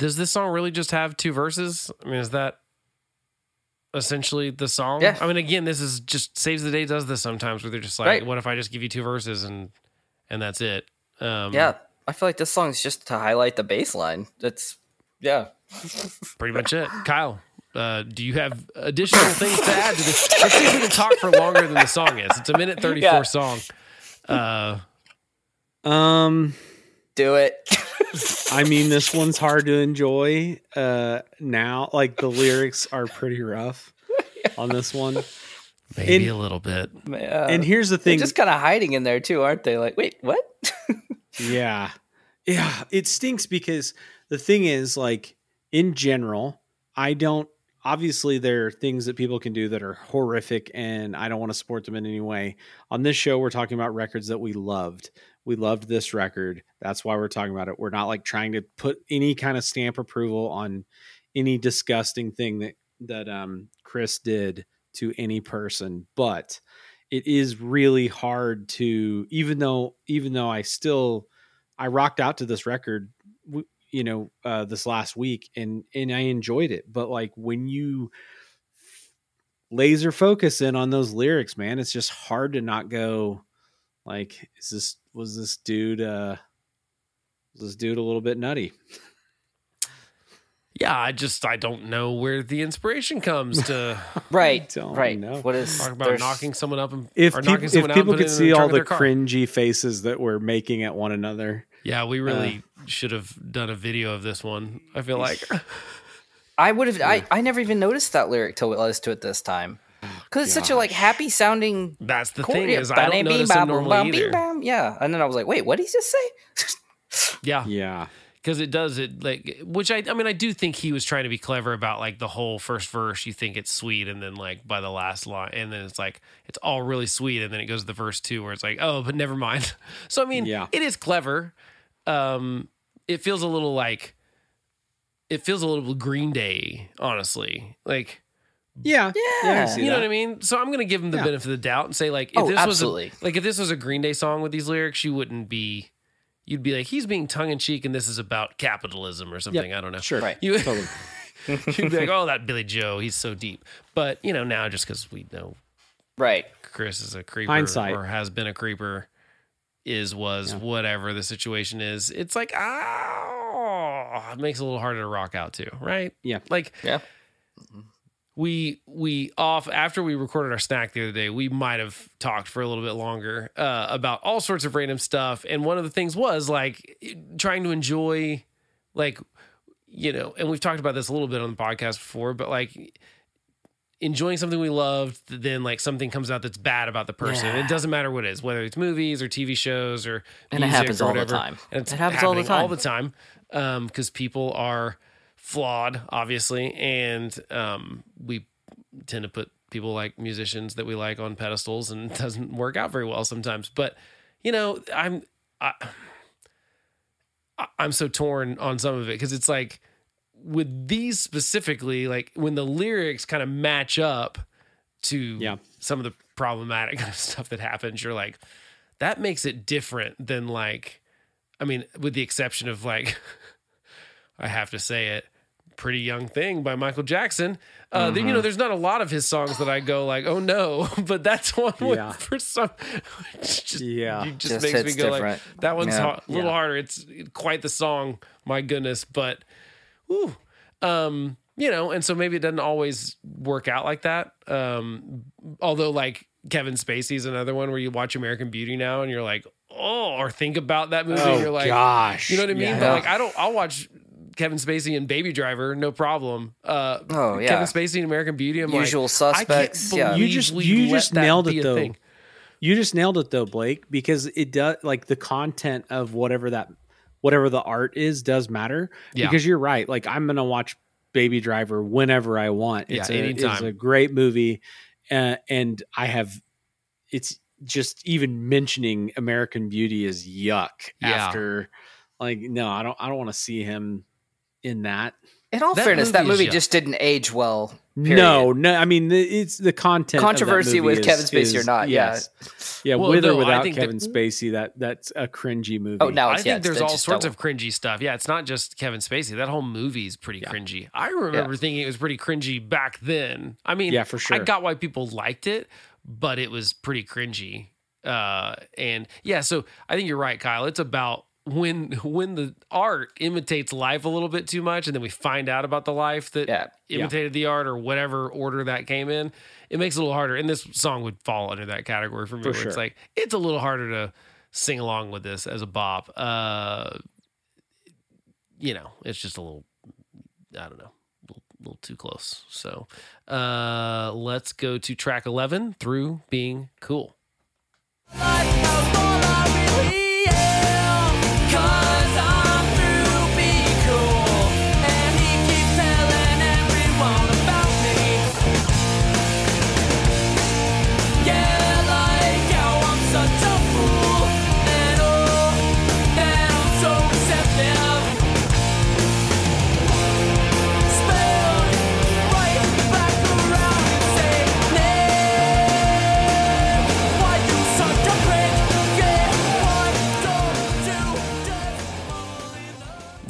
Does this song really just have two verses? I mean, is that essentially the song? Yeah. I mean, again, this is just Saves the Day does this sometimes where they're just like, Right. what if I just give you two verses and and that's it? Um, Yeah, I feel like this song is just to highlight the bass line. That's yeah. pretty much it. Kyle, uh, do you have additional things to add to this? Let's see if we can talk for longer than the song is. It's a minute 34 Yeah. song. Uh, Um, Do it. I mean, this one's hard to enjoy. Uh, now, like the lyrics are pretty rough on this one. maybe And- a little bit. Yeah. And here's the they're thing. just kind of hiding in there too, aren't they? Like, wait, what? Yeah. Yeah. It stinks because the thing is, like, in general, I don't obviously there are things that people can do that are horrific and I don't want to support them in any way. On this show, we're talking about records that we loved. We loved this record. That's why we're talking about it. We're not like trying to put any kind of stamp approval on any disgusting thing that that um Chris did to any person, but it is really hard to even though even though I still I rocked out to this record you know uh this last week and and I enjoyed it but like when you laser focus in on those lyrics man it's just hard to not go like is this was this dude uh was this dude a little bit nutty Yeah, I just I don't know where the inspiration comes to Right. don't Right. know. What is talk about there's- knocking someone up and if or people, knocking if someone out people and could see all the cringy faces that we're making at one another Yeah, we really Uh. should have done a video of this one. I feel like I would have. I, I never even noticed that lyric till we listened to it this time. Because it's such a like happy sounding. that's the chord- thing yeah, is I don't bam, notice bam, them bam, normally bam, bam, either. Yeah, and then I was like, wait, what did he just say? Yeah, yeah because it does it like which I I mean I do think he was trying to be clever about like the whole first verse. You think it's sweet, and then like by the last line, and then it's like it's all really sweet, and then it goes to the verse two where it's like oh, but never mind. So I mean, Yeah. it is clever. Um, it feels a little like it feels a little Green Day, honestly. Like yeah Yeah. I see you know that. what I mean? So I'm gonna give him the Yeah. benefit of the doubt and say like if Oh, this absolutely. was a, like if this was a Green Day song with these lyrics, you wouldn't be you'd be like he's being tongue in cheek and this is about capitalism or something. I don't know. sure Right. You totally you'd be like, oh, that Billie Joe, he's so deep. But you know now just because we know Right. Chris is a creeper Hindsight. or has been a creeper, is was Yeah. whatever the situation is. It's like ah, it makes it a little harder to rock out to, right? Yeah. like Yeah. we we off after we recorded our snack the other day we might have talked for a little bit longer uh, about all sorts of random stuff and one of the things was like trying to enjoy like you know and we've talked about this a little bit on the podcast before but like enjoying something we loved then like something comes out that's bad about the person Yeah. it doesn't matter what it is whether it's movies or tv shows or And it happens all the time. and It happens all the happening all time. the time um because people are flawed obviously and um we tend to put people like musicians that we like on pedestals and it doesn't work out very well sometimes but you know i'm I, I- i'm so torn on some of it because it's like with these specifically like when the lyrics kind of match up to Yeah. some of the problematic kind of stuff that happens you're like that makes it different than like i mean with the exception of like i have to say it pretty young thing by michael jackson uh then, Mm-hmm. you know there's not a lot of his songs that i go like oh no but that's one where Yeah. for some just, Yeah. it just, Just makes me hits go like that one's Yeah. ha- a little Yeah. harder it's quite the song my goodness but Ooh. Um, you know, and so maybe it doesn't always work out like that. Um, although like Kevin Spacey's another one where you watch American Beauty now and you're like, oh, or think about that movie oh and you're like, gosh you know what I mean? Yeah. But like I don't I'll watch Kevin Spacey and Baby Driver, no problem. Uh Oh, yeah. Kevin Spacey and American Beauty, I'm Usual like, Suspects, I yeah. can't You just- you just nailed it, though. thing. You just nailed it though, Blake, because it does like the content of whatever that whatever the art is does matter. Yeah. Because you're right. Like I'm gonna watch Baby Driver whenever I want. Yeah, It's a, it's a great movie, uh, and I have. It's just even mentioning American Beauty is yuck. Yeah. After, like, no, I don't. I don't want to see him in that. In all That fairness, that movie is movie just didn't age well. Period. No, no. I mean, it's the content. of that Controversy movie with is- Kevin Spacey or not, yeah. yes. yeah, Well, with no, or without Kevin that- Spacey, that that's a cringy movie. Oh, now I it's think yeah, there's all sorts double. of cringy stuff. Yeah, it's not just Kevin Spacey. That whole movie is pretty Yeah. cringy. I remember thinking it was pretty cringy back then. I mean, Yeah, for sure. I got why people liked it, but it was pretty cringy. Uh, and yeah, so I think you're right, Kyle. It's about when when the art imitates life a little bit too much, and then we find out about the life that Yeah. Yeah. imitated the art or whatever order that came in. It makes it a little harder. And this song would fall under that category for me. For where It's like it's a little harder to sing along with this as a bop. Uh, you know, it's just a little, I don't know, a little, little too close. So uh, let's go to track 11 through being cool. Lighthouse all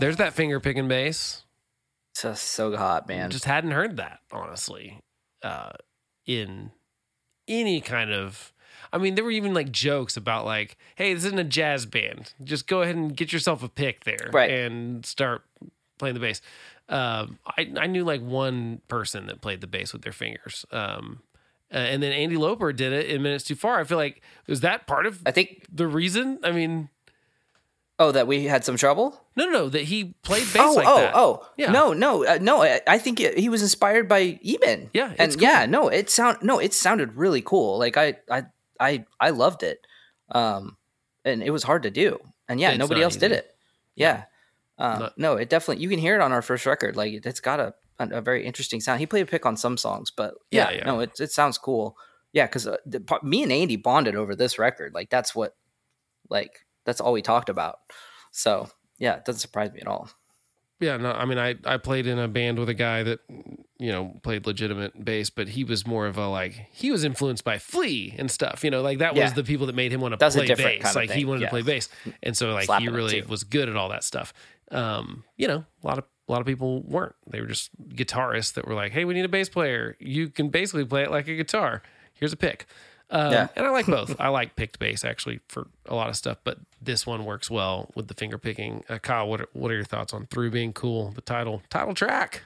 There's that finger picking bass. Just so hot, man. Just hadn't heard that honestly, uh, in any kind of. I mean, there were even like jokes about like, "Hey, this isn't a jazz band. Just go ahead and get yourself a pick there, Right. and start playing the bass." Um, I I knew like one person that played the bass with their fingers. Um, uh, and then Andy Loper did it in Minutes Too Far. I feel like was that part of I think. the reason? I mean, Oh, that we had some trouble. no, no, no, that he played bass oh, like oh, that. oh, Yeah. No, no, uh, no. I, I think it, he was inspired by Eben. Yeah, and it's yeah, no, it sound no, it sounded really cool. Like I, I, I, I loved it. Um, and it was hard to do. And yeah, It's nobody else did it. Yeah. Um, Not- no, it definitely. You can hear it on our first record. Like it's got a a, a very interesting sound. He played a pick on some songs, but yeah, Yeah, yeah. no, it it sounds cool. Yeah, because uh, me and Andy bonded over this record. Like that's what, like that's all we talked about. So yeah, it doesn't surprise me at all. Yeah, no, I mean, I I played in a band with a guy that you know played legitimate bass, but he was more of a like he was influenced by Flea and stuff. You know, like that was the people that made him want to That's play bass. kind of like he wanted yeah. to play bass, and so like Slapping he really was good at all that stuff. Um, you know, a lot of a lot of people weren't. They were just guitarists that were like, hey, we need a bass player. You can basically play it like a guitar. Here's a pick. Um, Yeah. And I like both. I like picked bass actually for a lot of stuff, but this one works well with the finger picking. Uh, Kyle, what are, what are your thoughts on "Through Being Cool"? The title title track.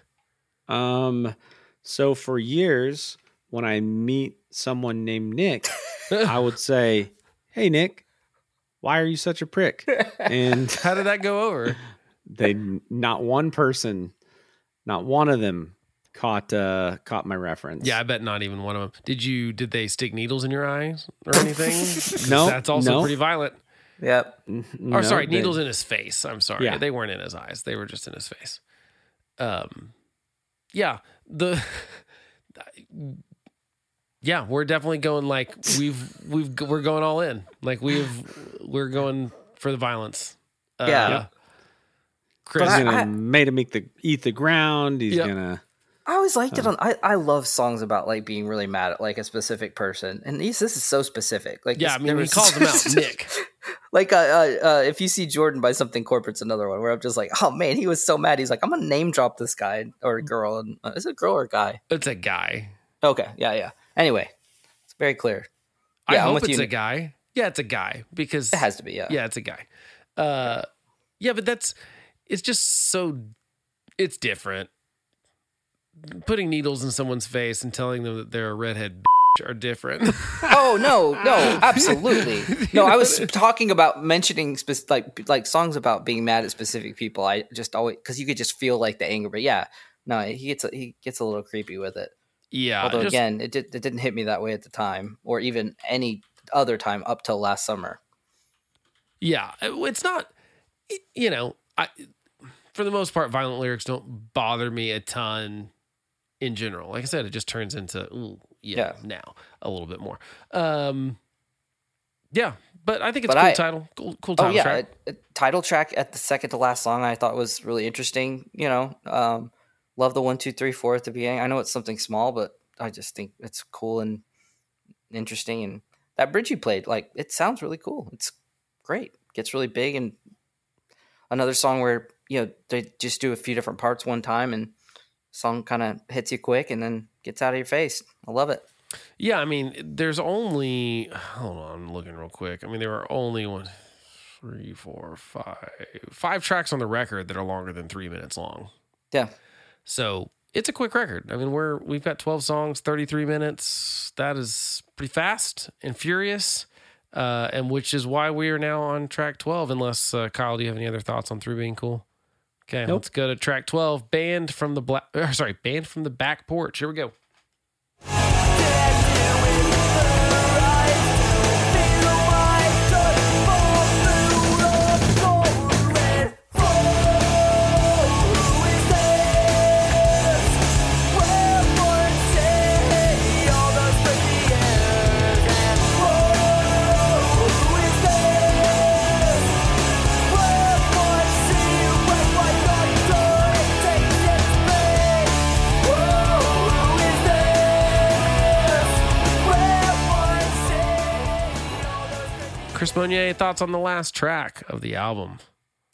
Um, so for years, when I meet someone named Nick, I would say, "Hey, Nick, why are you such a prick?" And How did that go over? they, not one person, not one of them, caught uh caught my reference. Yeah, I bet not even one of them. Did you? Did they stick needles in your eyes or anything? No, that's also no. pretty violent. Yep. N- or no, sorry, they- needles in his face. I'm sorry, Yeah. they weren't in his eyes. They were just in his face. Um, yeah, the. Yeah, we're definitely going like we've we've we're going all in. Like we've we're going for the violence. Uh, Yeah. Yeah. Chris, He's gonna I- made him eat the eat the ground. He's Yep. gonna I always liked it on. I, I love songs about like being really mad at like a specific person, and these this is so specific. Like yeah, I mean he calls him out, Nick. like uh, uh, uh, if you see Jordan by something corporate's another one where I'm just like, oh man, he was so mad. He's like, I'm gonna name drop this guy or girl, and uh, is it a girl or a guy? It's a guy. Okay, yeah, yeah. Anyway, it's very clear. I Yeah, I'm hope with it's you, a guy. Yeah, it's a guy because It has to be, yeah. yeah, it's a guy. Uh, yeah, but that's it's just so it's different. Putting needles in someone's face and telling them that they're a redhead bitch are different. Oh no, no, absolutely. No, I was talking about mentioning spec- like like songs about being mad at specific people. I just always because you could just feel like the anger. But yeah, no, he gets a, he gets a little creepy with it. yeah, Although just- again, it did, it didn't hit me that way at the time, or even any other time up till last summer. yeah, uh, it's not. You know, I for the most part, violent lyrics don't bother me a ton in general. Like I said, it just turns into ooh, yeah, Yeah. now a little bit more. Um, yeah, but I think it's But a cool I- title, cool, cool Oh title yeah, track. it- it- title track at the second to last song I thought was really interesting. You know, um, love the one two three four at the beginning. I know it's something small, but I just think it's cool and interesting. And that bridge you played, like, it sounds really cool. It's great. Gets really big and another song where you know they just do a few different parts one time and song kind of hits you quick and then gets out of your face. I love it. Yeah, I mean, there's only hold on, I'm looking real quick. I mean, there are only one, three, four, five, five tracks on the record that are longer than three minutes long. Yeah. So it's a quick record. I mean, we're we've got 12 songs, 33 minutes. That is pretty fast and furious, uh, and which is why we are now on track 12. Unless uh, Kyle, do you have any other thoughts on through being cool? Okay, Nope. let's go to track 12. Banned from the black. Sorry, banned from the back porch. Here we go. Chris Monier, thoughts on the last track of the album?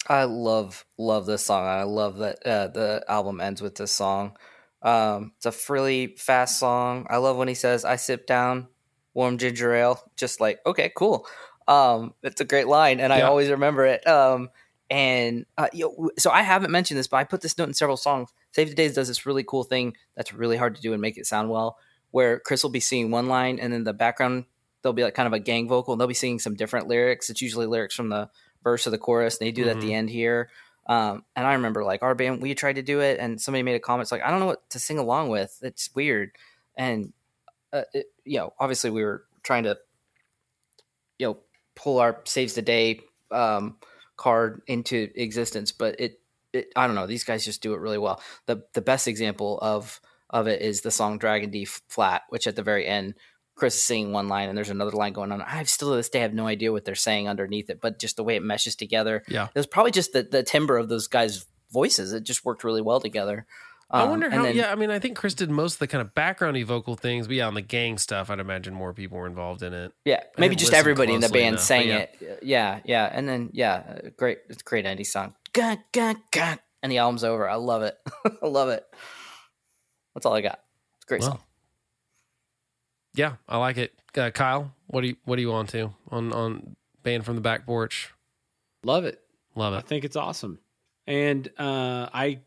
I love love this song. I love that uh, the album ends with this song. Um, it's a really fast song. I love when he says, "I sip down warm ginger ale." Just like, okay, cool. Um, it's a great line, and I always remember it. Um, and uh, you know, so I haven't mentioned this, but I put this note in several songs. Saves the Day does this really cool thing that's really hard to do and make it sound well, where Chris will be singing one line, and then the background there'll be like kind of a gang vocal, and they'll be singing some different lyrics. It's usually lyrics from the verse or the chorus. And they do that at the end here. Um, and I remember like our band, we tried to do it, and somebody made a comment it's like, I don't know what to sing along with. It's weird. And uh, it, you know, obviously we were trying to, you know, pull our saves the day um, card into existence, but it, it, I don't know. These guys just do it really well. the The best example of of it is the song Drag in D Flat, which at the very end, Chris is singing one line and there's another line going on. I've still to this day have no idea what they're saying underneath it, but just the way it meshes together. Yeah. It was probably just the, the timbre of those guys' voices. It just worked really well together. I Um, wonder how. then- yeah, I mean, I think Chris did most of the kind of backgroundy vocal things, but yeah, on the gang stuff, I'd imagine more people were involved in it. Yeah, maybe just everybody in the band enough, sang yeah. it. Yeah, yeah, and then yeah, great, it's a great Andy song. Gah, gah, gah, and the album's over. I love it. I love it. That's all I got. It's a great Well, song. Yeah, I like it. Uh, Kyle, what do you what do you want to on on banned from the back porch? Love it. Love it. I think it's awesome. And uh, I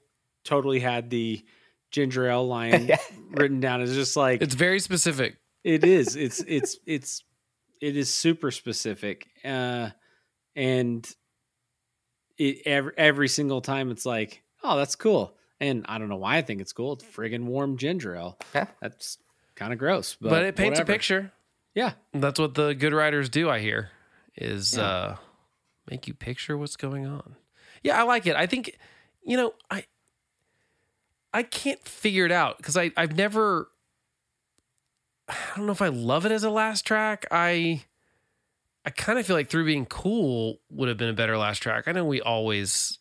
totally had the ginger ale line written down. It's just like It's very specific. it is. It's it's it's it is super specific. Uh, and it every every single time it's like, oh, that's cool. And I don't know why I think it's cool. It's friggin' warm ginger ale. Yeah. That's kind of gross, but, But, it paints whatever. a picture. Yeah. That's what the good writers do, I hear, is Yeah. uh make you picture what's going on. Yeah, I like it. I think you know, I I can't figure it out because I I've never I don't know if I love it as a last track. I I kind of feel like through being cool would have been a better last track. I know we always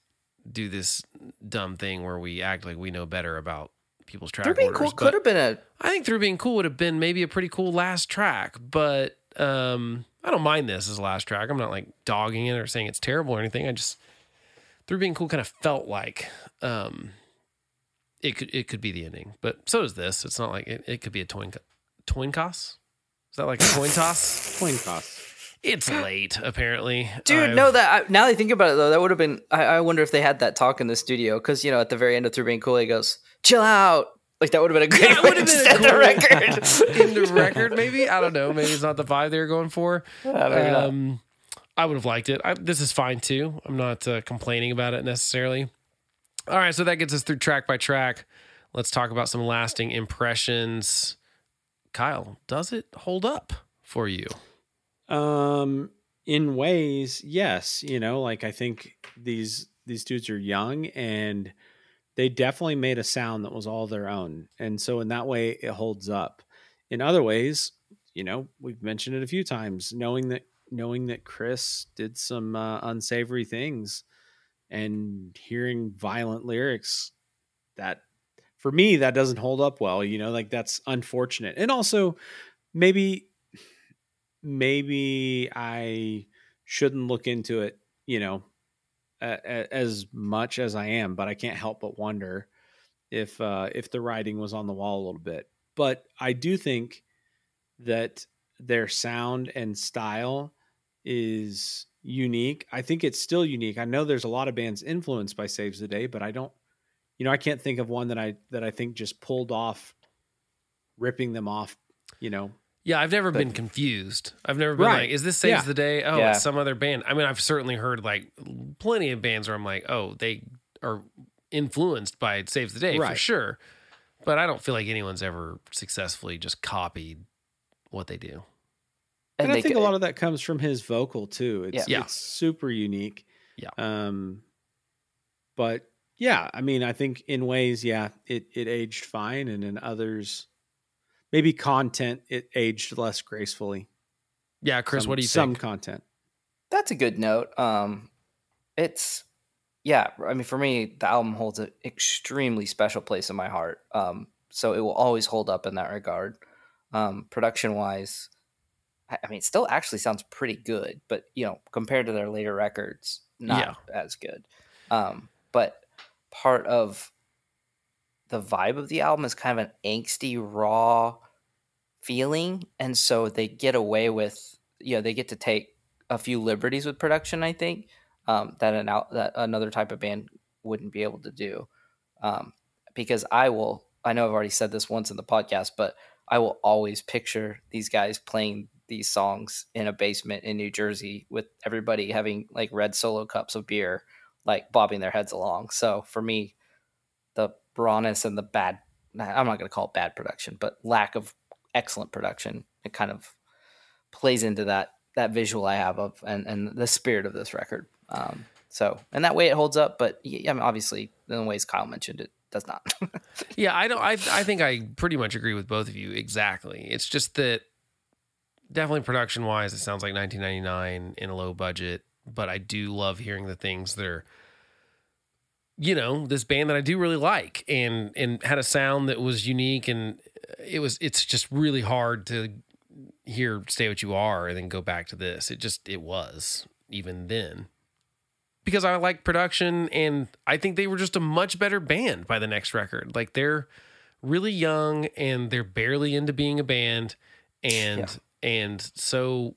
do this dumb thing where we act like we know better about people's track They're being orders, cool. Could have been a I think through being cool would have been maybe a pretty cool last track, but um, I don't mind this as a last track. I'm not like dogging it or saying it's terrible or anything. I just through being cool kind of felt like um, it could it could be the ending, but so does this. It's not like it, it could be a twin twin toss. Is that like a coin toss? Coin toss. It's late apparently, dude. I've- no, that I, now that I think about it though, that would have been. I, I wonder if they had that talk in the studio because you know at the very end of Through Being Cool, he goes, "Chill out." Like that would have been a great Yeah, way to set a the record. in the record. Maybe I don't know. Maybe it's not the vibe they were going for. maybe um, I would have liked it. I, this is fine too. I'm not uh, complaining about it necessarily. All right, so that gets us through track by track. Let's talk about some lasting impressions. Kyle, does it hold up for you? Um, in ways, yes. You know, like I think these these dudes are young and they definitely made a sound that was all their own, and so in that way, it holds up. In other ways, you know, we've mentioned it a few times. Knowing that knowing that Chris did some uh, unsavory things and hearing violent lyrics, that for me that doesn't hold up well. You know, like that's unfortunate, and also maybe maybe I shouldn't look into it, you know, as much as I am, but I can't help but wonder if uh, if the writing was on the wall a little bit. But I do think that their sound and style is unique. I think it's still unique. I know there's a lot of bands influenced by Saves the Day, but I don't you know, I can't think of one that I that I think just pulled off ripping them off, you know, Yeah, I've never But- been confused. I've never been Right. like, is this Saves Yeah. the Day? Oh, Yeah. it's some other band. I mean, I've certainly heard like plenty of bands where I'm like, oh, they are influenced by Saves the Day for sure. But I don't feel like anyone's ever successfully just copied what they do. And, I they think a lot of that comes from his vocal too. It's Yeah. it's super unique. Yeah. Um but yeah, I mean, I think in ways, yeah, it it aged fine and in others maybe content it aged less gracefully. Yeah, Chris, Some- what do you some think? content. That's a good note. Um, it's yeah. I mean, for me, the album holds an extremely special place in my heart. Um, so it will always hold up in that regard. Um, production wise, I I mean, it still actually sounds pretty good, but you know, compared to their later records, not as good. Um, but part of the vibe of the album is kind of an angsty, raw feeling, and so they get away with, you know, they get to take a few liberties with production. I think um, that an out that another type of band wouldn't be able to do, um, because I will. I know I've already said this once in the podcast, but I will always picture these guys playing these songs in a basement in New Jersey with everybody having like red solo cups of beer, like bobbing their heads along. So for me, the rawness and the bad, I'm not going to call it bad production, but lack of excellent production, it kind of plays into that that visual I have of and, and the spirit of this record. Um, so and that way it holds up, but yeah, I mean, obviously in the ways Kyle mentioned, it does not. Yeah, I don't. I I think I pretty much agree with both of you exactly. It's just that definitely production wise, it sounds like 1999 in a low budget, but I do love hearing the things that are, you know, this band that I do really like and and had a sound that was unique and it was. It's just really hard to hear "Stay What You Are" and then go back to this. It just it was even then because I like production and I think they were just a much better band by the next record. Like they're really young and they're barely into being a band and and so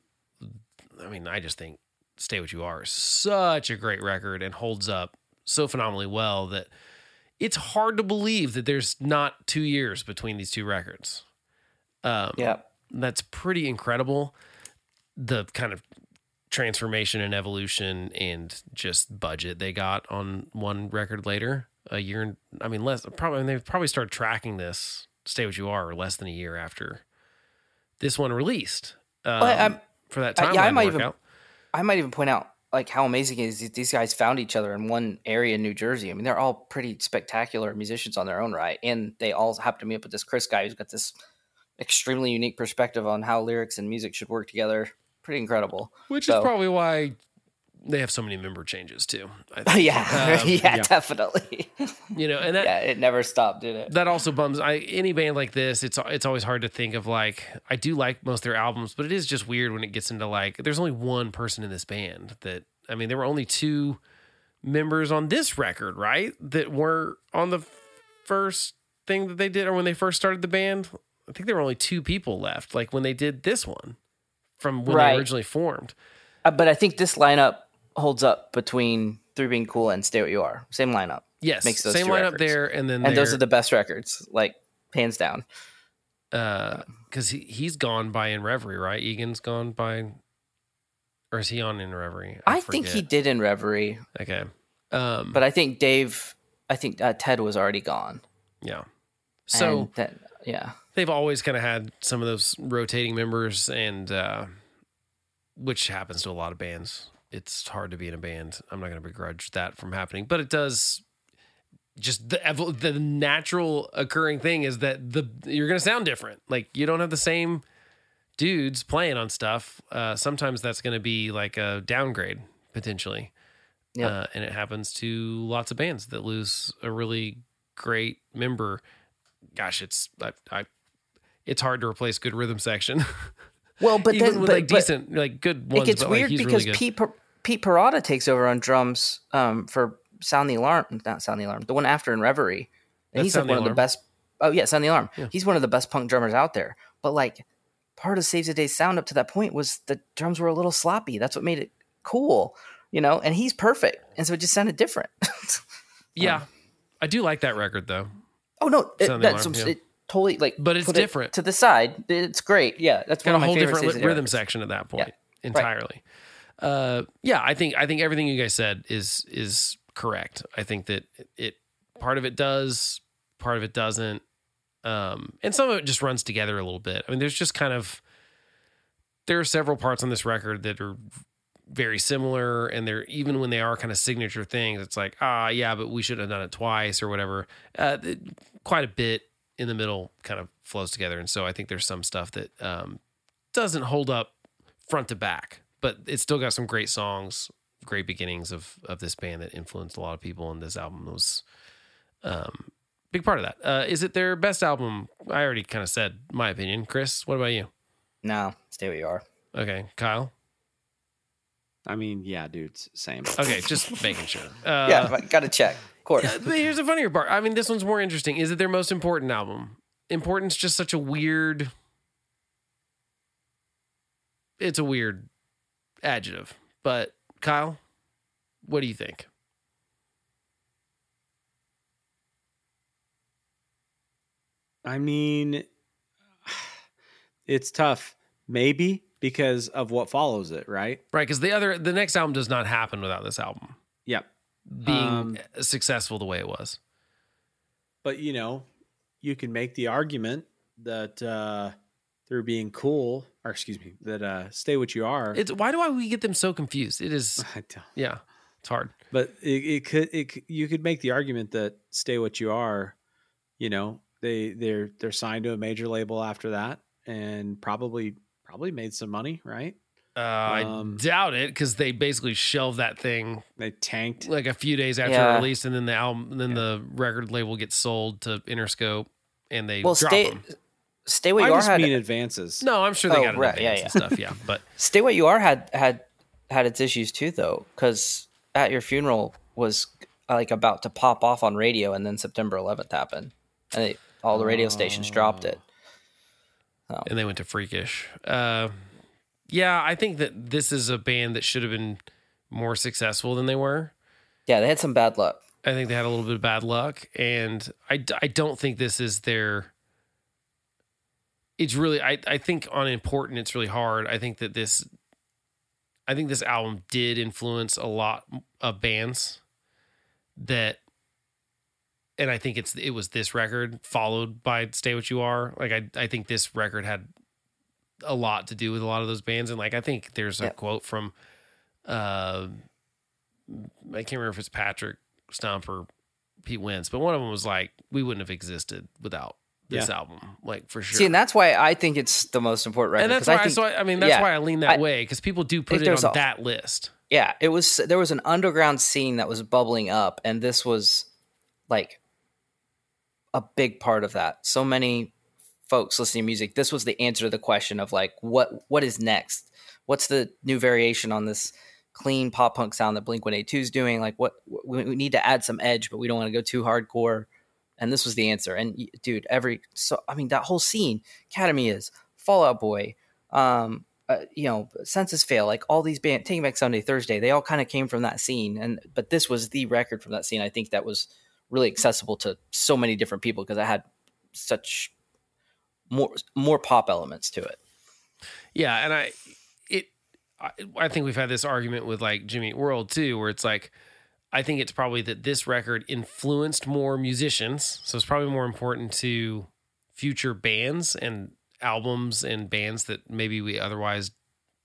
I mean, I just think Stay What You Are is such a great record and holds up so phenomenally well that it's hard to believe that there's not 2 years between these two records. Um yeah. that's pretty incredible. The kind of transformation and evolution and just budget they got on one record later, a year. and I mean, less probably. I mean, they probably started tracking this "Stay What You Are" less than a year after this one released. Um, But, um, for that uh, time, yeah, I might even- I might even point out like how amazing it is that these guys found each other in one area in New Jersey. I mean, they're all pretty spectacular musicians on their own right, and they all happen to meet up with this Chris guy who's got this extremely unique perspective on how lyrics and music should work together. Pretty incredible. which so- is probably why they have so many member changes too. I think. yeah, Um, yeah, yeah. definitely. you know, and that yeah, it never stopped, did it? that also bums I any band like this. It's it's always hard to think of like I do like most of their albums, but it is just weird when it gets into like there's only one person in this band that I mean there were only two members on this record, right? That were on the first thing that they did or when they first started the band. I think there were only two people left, like when they did this one from when Right. they originally formed. Uh, but I think this lineup holds up between Through Being Cool and Stay What You Are. Same lineup, Yes, Makes those same lineup records. there, and then and those are the best records, like hands down. because he he's gone by in Reverie, right? Egan's gone by, or is he on in Reverie? I, think he did in Reverie, Okay, um, but I think Dave, I think uh, Ted was already gone. yeah. So And that, yeah, they've always kind of had some of those rotating members, and uh, which happens to a lot of bands. It's hard to be in a band. I'm not going to begrudge that from happening, but it does. Just the the natural occurring thing is that the you're going to sound different. Like you don't have the same dudes playing on stuff. Uh, sometimes that's going to be like a downgrade potentially. Yep. Uh, and it happens to lots of bands that lose a really great member. Gosh, it's I, I it's hard to replace good rhythm section. Well, but Even then with but, like decent, like good ones. it gets like, weird he's because really good. Pete Parada takes over on drums um, for Sound the Alarm, not Sound the Alarm, the one after in Reverie, and That's he's like Sound the one of the best. Oh yeah, Sound the Alarm. Yeah. He's one of the best punk drummers out there. But like, part of Saves the Day sound up to that point was the drums were a little sloppy. That's what made it cool, you know. And he's perfect, and so it just sounded different. yeah, I do like that record though. oh no, it, Sound the that's Alarm, yeah. it totally like, But it's put it different. to the side. It's great. Yeah, that's Got one a of my whole favorite different li- rhythm records. section at that point right. entirely. Uh, yeah, I think I think everything you guys said is is correct. I think that it part of it does, part of it doesn't, um, and some of it just runs together a little bit. I mean, there's just kind of there are several parts on this record that are very similar and they're even when they are kind of signature things it's like ah yeah but we should have done it twice or whatever uh, it- quite a bit in the middle kind of flows together and so i think there's some stuff that um, doesn't hold up front to back but it's still got some great songs great beginnings of of this band that influenced a lot of people and this album was um big part of that uh is it their best album i already kind of said my opinion chris what about you No, stay where you are. Okay, Kyle. I mean, yeah, dude, same. Okay, just making sure. Uh, yeah, gotta check. Of course. But here's the funnier part. I mean, this one's more interesting. Is it their most important album? Important's just such a weird. It's a weird adjective. But Kyle, what do you think? I mean, it's tough. Maybe because of what follows it, right? Right, because the other, the next album does not happen without this album Yep. being Um, successful the way it was. But you know, you can make the argument that uh through being cool, or excuse me, that uh stay what you are. It's why do I we get them so confused? It is, I don't- yeah, it's hard. but it, it could it you could make the argument that stay what you are. You know, they they're they're signed to a major label after that, and probably probably made some money, right? Uh, I Um, doubt it because they basically shelved that thing They tanked. like a few days after Yeah. release, and then the album, and then the record label gets sold to Interscope, and they Well, drop stay them. Stay what I you are just had mean advances. No, I'm sure they Oh, got it right, yeah, advance and stuff. Yeah, but stay what you are had had had its issues too though because at your funeral was like about to pop off on radio and then September 11th happened and they, all the radio stations dropped it. Oh. and they went to Freakish. Uh, yeah, I think that this is a band that should have been more successful than they were. Yeah, they had some bad luck. I think they had a little bit of bad luck, and I, I don't think this is their. It's really I I think on important it's really hard. I think that this. I think this album did influence a lot of bands. That. And I think it's it was this record followed by "Stay What You Are." Like I I think this record had a lot to do with a lot of those bands, and like I think there's a Yep. quote from. Uh, I can't remember if it's Patrick Stump or Pete Wentz, but one of them was like, "We wouldn't have existed without this Yeah. album, like for sure." See, and that's why I think it's the most important record. And that's why. I I think, so I, I mean, that's yeah, why I lean that I- way because people do put it on a- that list. yeah, it was there was an underground scene that was bubbling up, and this was like a big part of that. So many folks listening to music. This was the answer to the question of like, what what is next? What's the new variation on this clean pop punk sound that Blink One Eight Two is doing? Like, what we, we need to add some edge, but we don't want to go too hardcore. And this was the answer. And dude, every so I mean that whole scene, Academy is Fall Out Boy, um, uh, you know, Senses Fail, like all these bands, Taking Back Sunday, Thursday, they all kind of came from that scene. And but this was the record from that scene. I think that was really accessible to so many different people because it had such more more pop elements to it. Yeah, and I it I, I think we've had this argument with like Jimmy World too, where it's like I think it's probably that this record influenced more musicians, so it's probably more important to future bands and albums and bands that maybe we otherwise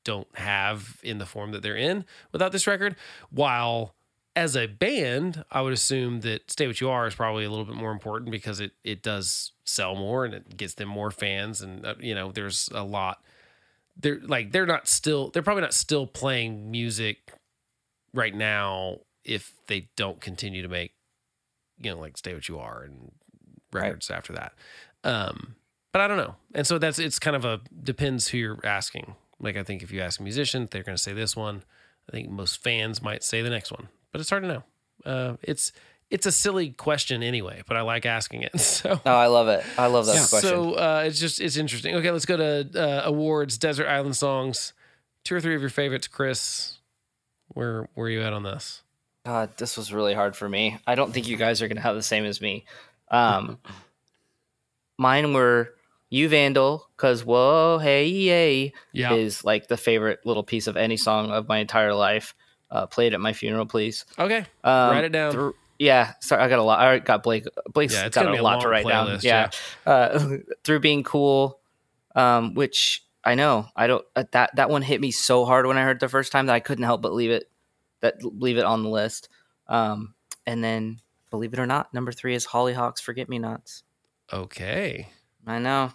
don't have in the form that they're in without this record. While as a band, I would assume that Stay What You Are is probably a little bit more important because it it does sell more and it gets them more fans and uh, you know there's a lot they're like they're not still they're probably not still playing music right now if they don't continue to make you know like stay what you are and records after that um but i don't know and so that's it's kind of a depends who you're asking like i think if you ask a musician they're going to say this one i think most fans might say the next one but it's hard to know uh it's it's a silly question anyway but i like asking it so No, I love it. I love that question. so uh, it's just it's interesting. Okay, let's go to uh, awards. Desert Island songs. Two or three of your favorites, Chris. Where where are you at on this? God, this was really hard for me. I don't think you guys are gonna have the same as me. Um, mine were "You Vandal" because "Whoa Hey Yay" Yeah. is like the favorite little piece of any song of my entire life. Uh, played at my funeral, please. Okay. Um, Write it down. thr- yeah, sorry, I got a lot. I got Blake. Blake's Yeah, got a a lot to write down. playlist, Yeah, Uh, through being cool, um, which I know I don't. Uh, that that one hit me so hard when I heard it the first time that I couldn't help but leave it that leave it on the list. Um, and then, believe it or not, number three is Holly Hox "Forget Me Nots." Okay. I know.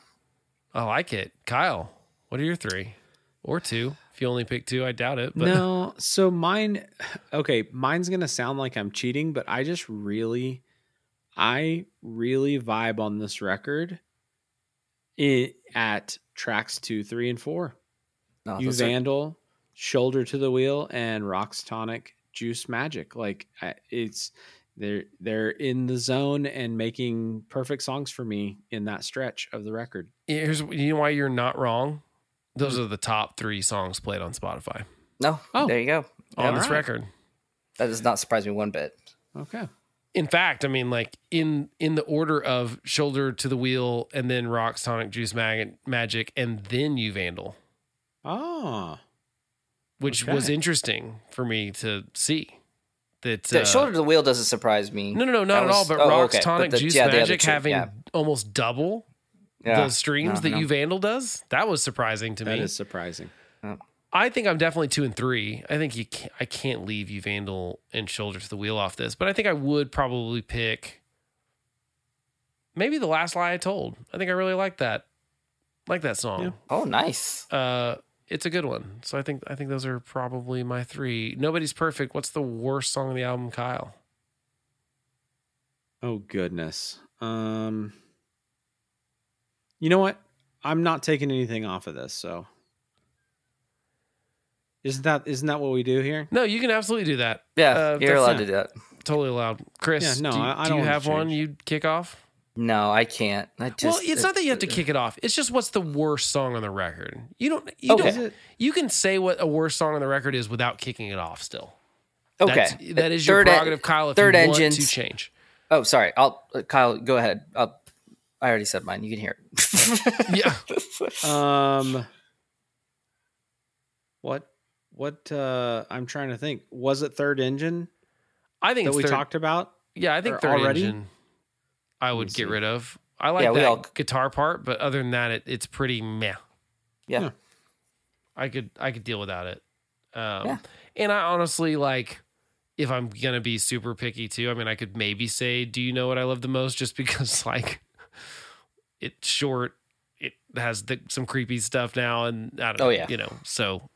I like it. Kyle, what are your three or two? If you only pick two, I doubt it. But No, so mine okay, mine's going to sound like I'm cheating, but I just really I really vibe on this record i at tracks 2, 3 and 4. No, you those are- Vandal, Shoulder to the Wheel, and Rocks Tonic, Juice Magic. Like it's they're they're in the zone and making perfect songs for me in that stretch of the record. Here's you know why you're not wrong. Those are the top three songs played on Spotify no. Oh. there you go. on Yep. this Alright. record. That does not surprise me one bit. Okay. In fact, I mean, like in in the order of shoulder to the wheel, and then rocks, tonic, juice, mag- magic, and then you vandal, Ah, which was interesting for me to see. That The uh, shoulder to the wheel doesn't surprise me. No, no, no, not That at all. was- But oh, rocks, okay. But tonic, the- juice, yeah, the other magic two, having yeah. almost double Yeah. the streams No, that no. you vandal does. That was surprising to that me. is surprising. I think I'm definitely two and three. I think you can't, I can't leave you Vandal and Shoulder to the Wheel off this, but I think I would probably pick maybe the last lie I told. I think I really like that, like that song. Oh, nice. Uh, it's a good one. So I think I think those are probably my three. Nobody's perfect. What's the worst song on the album, Kyle? Oh goodness. Um, you know what? I'm not taking anything off of this. So, isn't that isn't that what we do here? No, you can absolutely do that. Yeah, Uh, you're allowed not- to do that. Totally allowed. Chris, Yeah, no, do, you- I- I do don't you have one you'd kick off? No, I can't. I just, well, it's not that you have to kick it off. It's just what's the worst song on the record. You don't. You Okay. don't. You can say what a worst song on the record is without kicking it off. Still, Okay, That's, that is your Third en- prerogative, Kyle. If third you want engines. to change, Oh, sorry. I'll uh, Kyle. Go ahead. I'll, I already said mine. You can hear it. yeah. Um, what what? uh I'm trying to think. Was it Third Engine I think that it's we third, talked about? Yeah, I think third already? engine. I would get see. rid of. I like Yeah, that all- guitar part, but other than that, it, it's pretty meh. yeah. Yeah. I could I could deal without it. Um, Yeah. And I honestly like if I'm gonna be super picky too. I mean, I could maybe say, "Do you know what I love the most?" Just because like it's short, it has the, some creepy stuff now, and I don't know, Oh, yeah. you know, so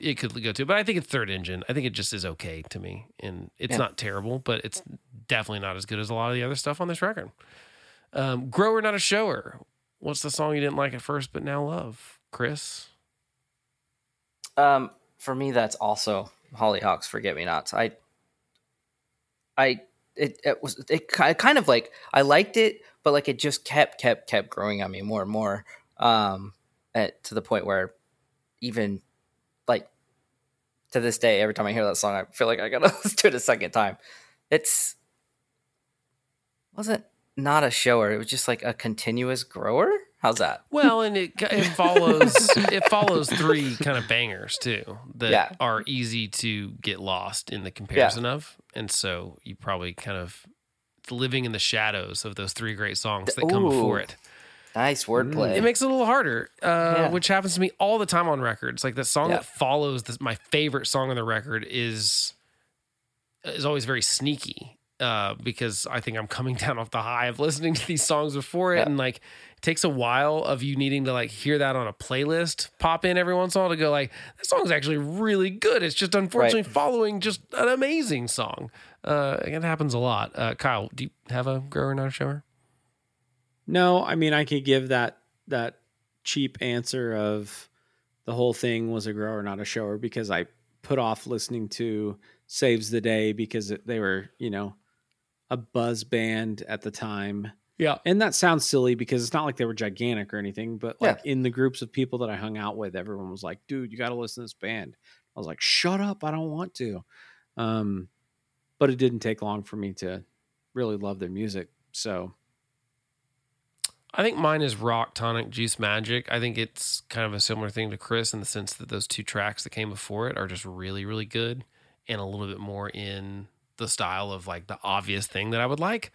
it could go to. But I think it's third engine. I think it just is okay to me, and it's Yeah. not terrible, but it's definitely not as good as a lot of the other stuff on this record. Um, Grower, not a shower. What's the song you didn't like at first but now love, Chris? Um, for me, that's also Holly Hox, Forget Me Nots. I, I, it, it was it ki- kind of like I liked it, but like it just kept kept kept growing on me more and more. Um, at to the point where even to this day, every time I hear that song, I feel like I gotta listen to it a second time. It's wasn't not a shower. It was just like a continuous grower. How's that? Well, and it it follows it follows three kind of bangers too that Yeah. are easy to get lost in the comparison of, and so you probably kind of living in the shadows of those three great songs that come before it. Nice wordplay. It makes it a little harder, uh, Yeah. which happens to me all the time on records. Like the song Yeah. that follows this, my favorite song on the record is is always very sneaky uh, because I think I'm coming down off the high of listening to these songs before it, Yeah. and like it takes a while of you needing to like hear that on a playlist pop in every once in a while to go like that song's actually really good. It's just unfortunately following just an amazing song. Uh, it happens a lot. Uh, Kyle, do you have a grower not a shower? No, I mean I could give that that cheap answer of the whole thing was a grower, not a shower, because I put off listening to Saves the Day because they were, you know, a buzz band at the time. Yeah. And that sounds silly because it's not like they were gigantic or anything, but like in the groups of people that I hung out with, everyone was like, dude, you got to listen to this band. I was like, shut up. I don't want to. Um, but it didn't take long for me to really love their music. So I think mine is Rock Tonic Juice Magic. I think it's kind of a similar thing to Chris in the sense that those two tracks that came before it are just really, really good and a little bit more in the style of like the obvious thing that I would like.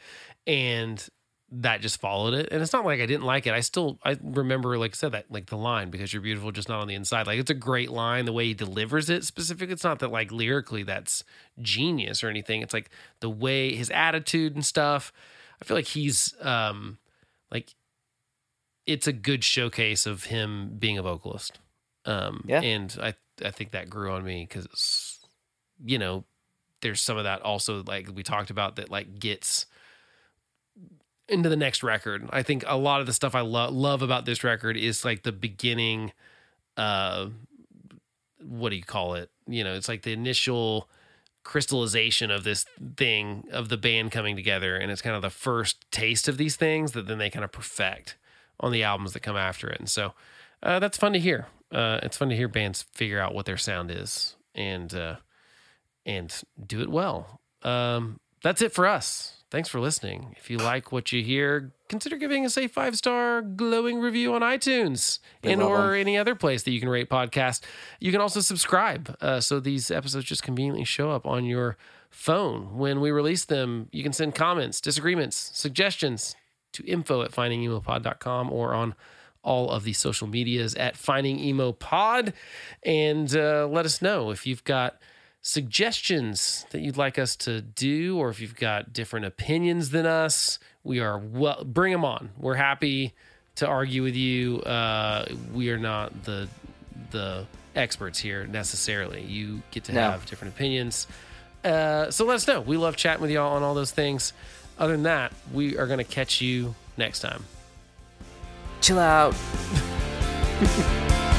And that just followed it. And it's not like I didn't like it. I still I remember, like I said, that like the line because you're beautiful, just not on the inside. Like it's a great line. The way he delivers it specifically. It's not that like lyrically that's genius or anything. It's like the way his attitude and stuff. I feel like he's um like it's a good showcase of him being a vocalist. Um, Yeah. and I I think that grew on me because you know there's some of that also like we talked about that like gets into the next record. I think a lot of the stuff I love love about this record is like the beginning uh what do you call it? You know, it's like the initial crystallization of this thing of the band coming together, and it's kind of the first taste of these things that then they kind of perfect on the albums that come after it. And so uh, that's fun to hear. Uh, it's fun to hear bands figure out what their sound is and uh, and do it well. Um, that's it for us. Thanks for listening. If you like what you hear, consider giving us a five star glowing review on iTunes and or any other place that you can rate podcasts. You can also subscribe, uh, so these episodes just conveniently show up on your phone when we release them. You can send comments, disagreements, suggestions to info at findingemopod.com or on all of the social medias at Finding Emo Pod, and uh, let us know if you've got suggestions that you'd like us to do, or if you've got different opinions than us. We are well. Bring them on. We're happy to argue with you. Uh, we are not the the experts here necessarily. You get to No. have different opinions. Uh, so let us know. We love chatting with y'all on all those things. Other than that, we are going to catch you next time. Chill out.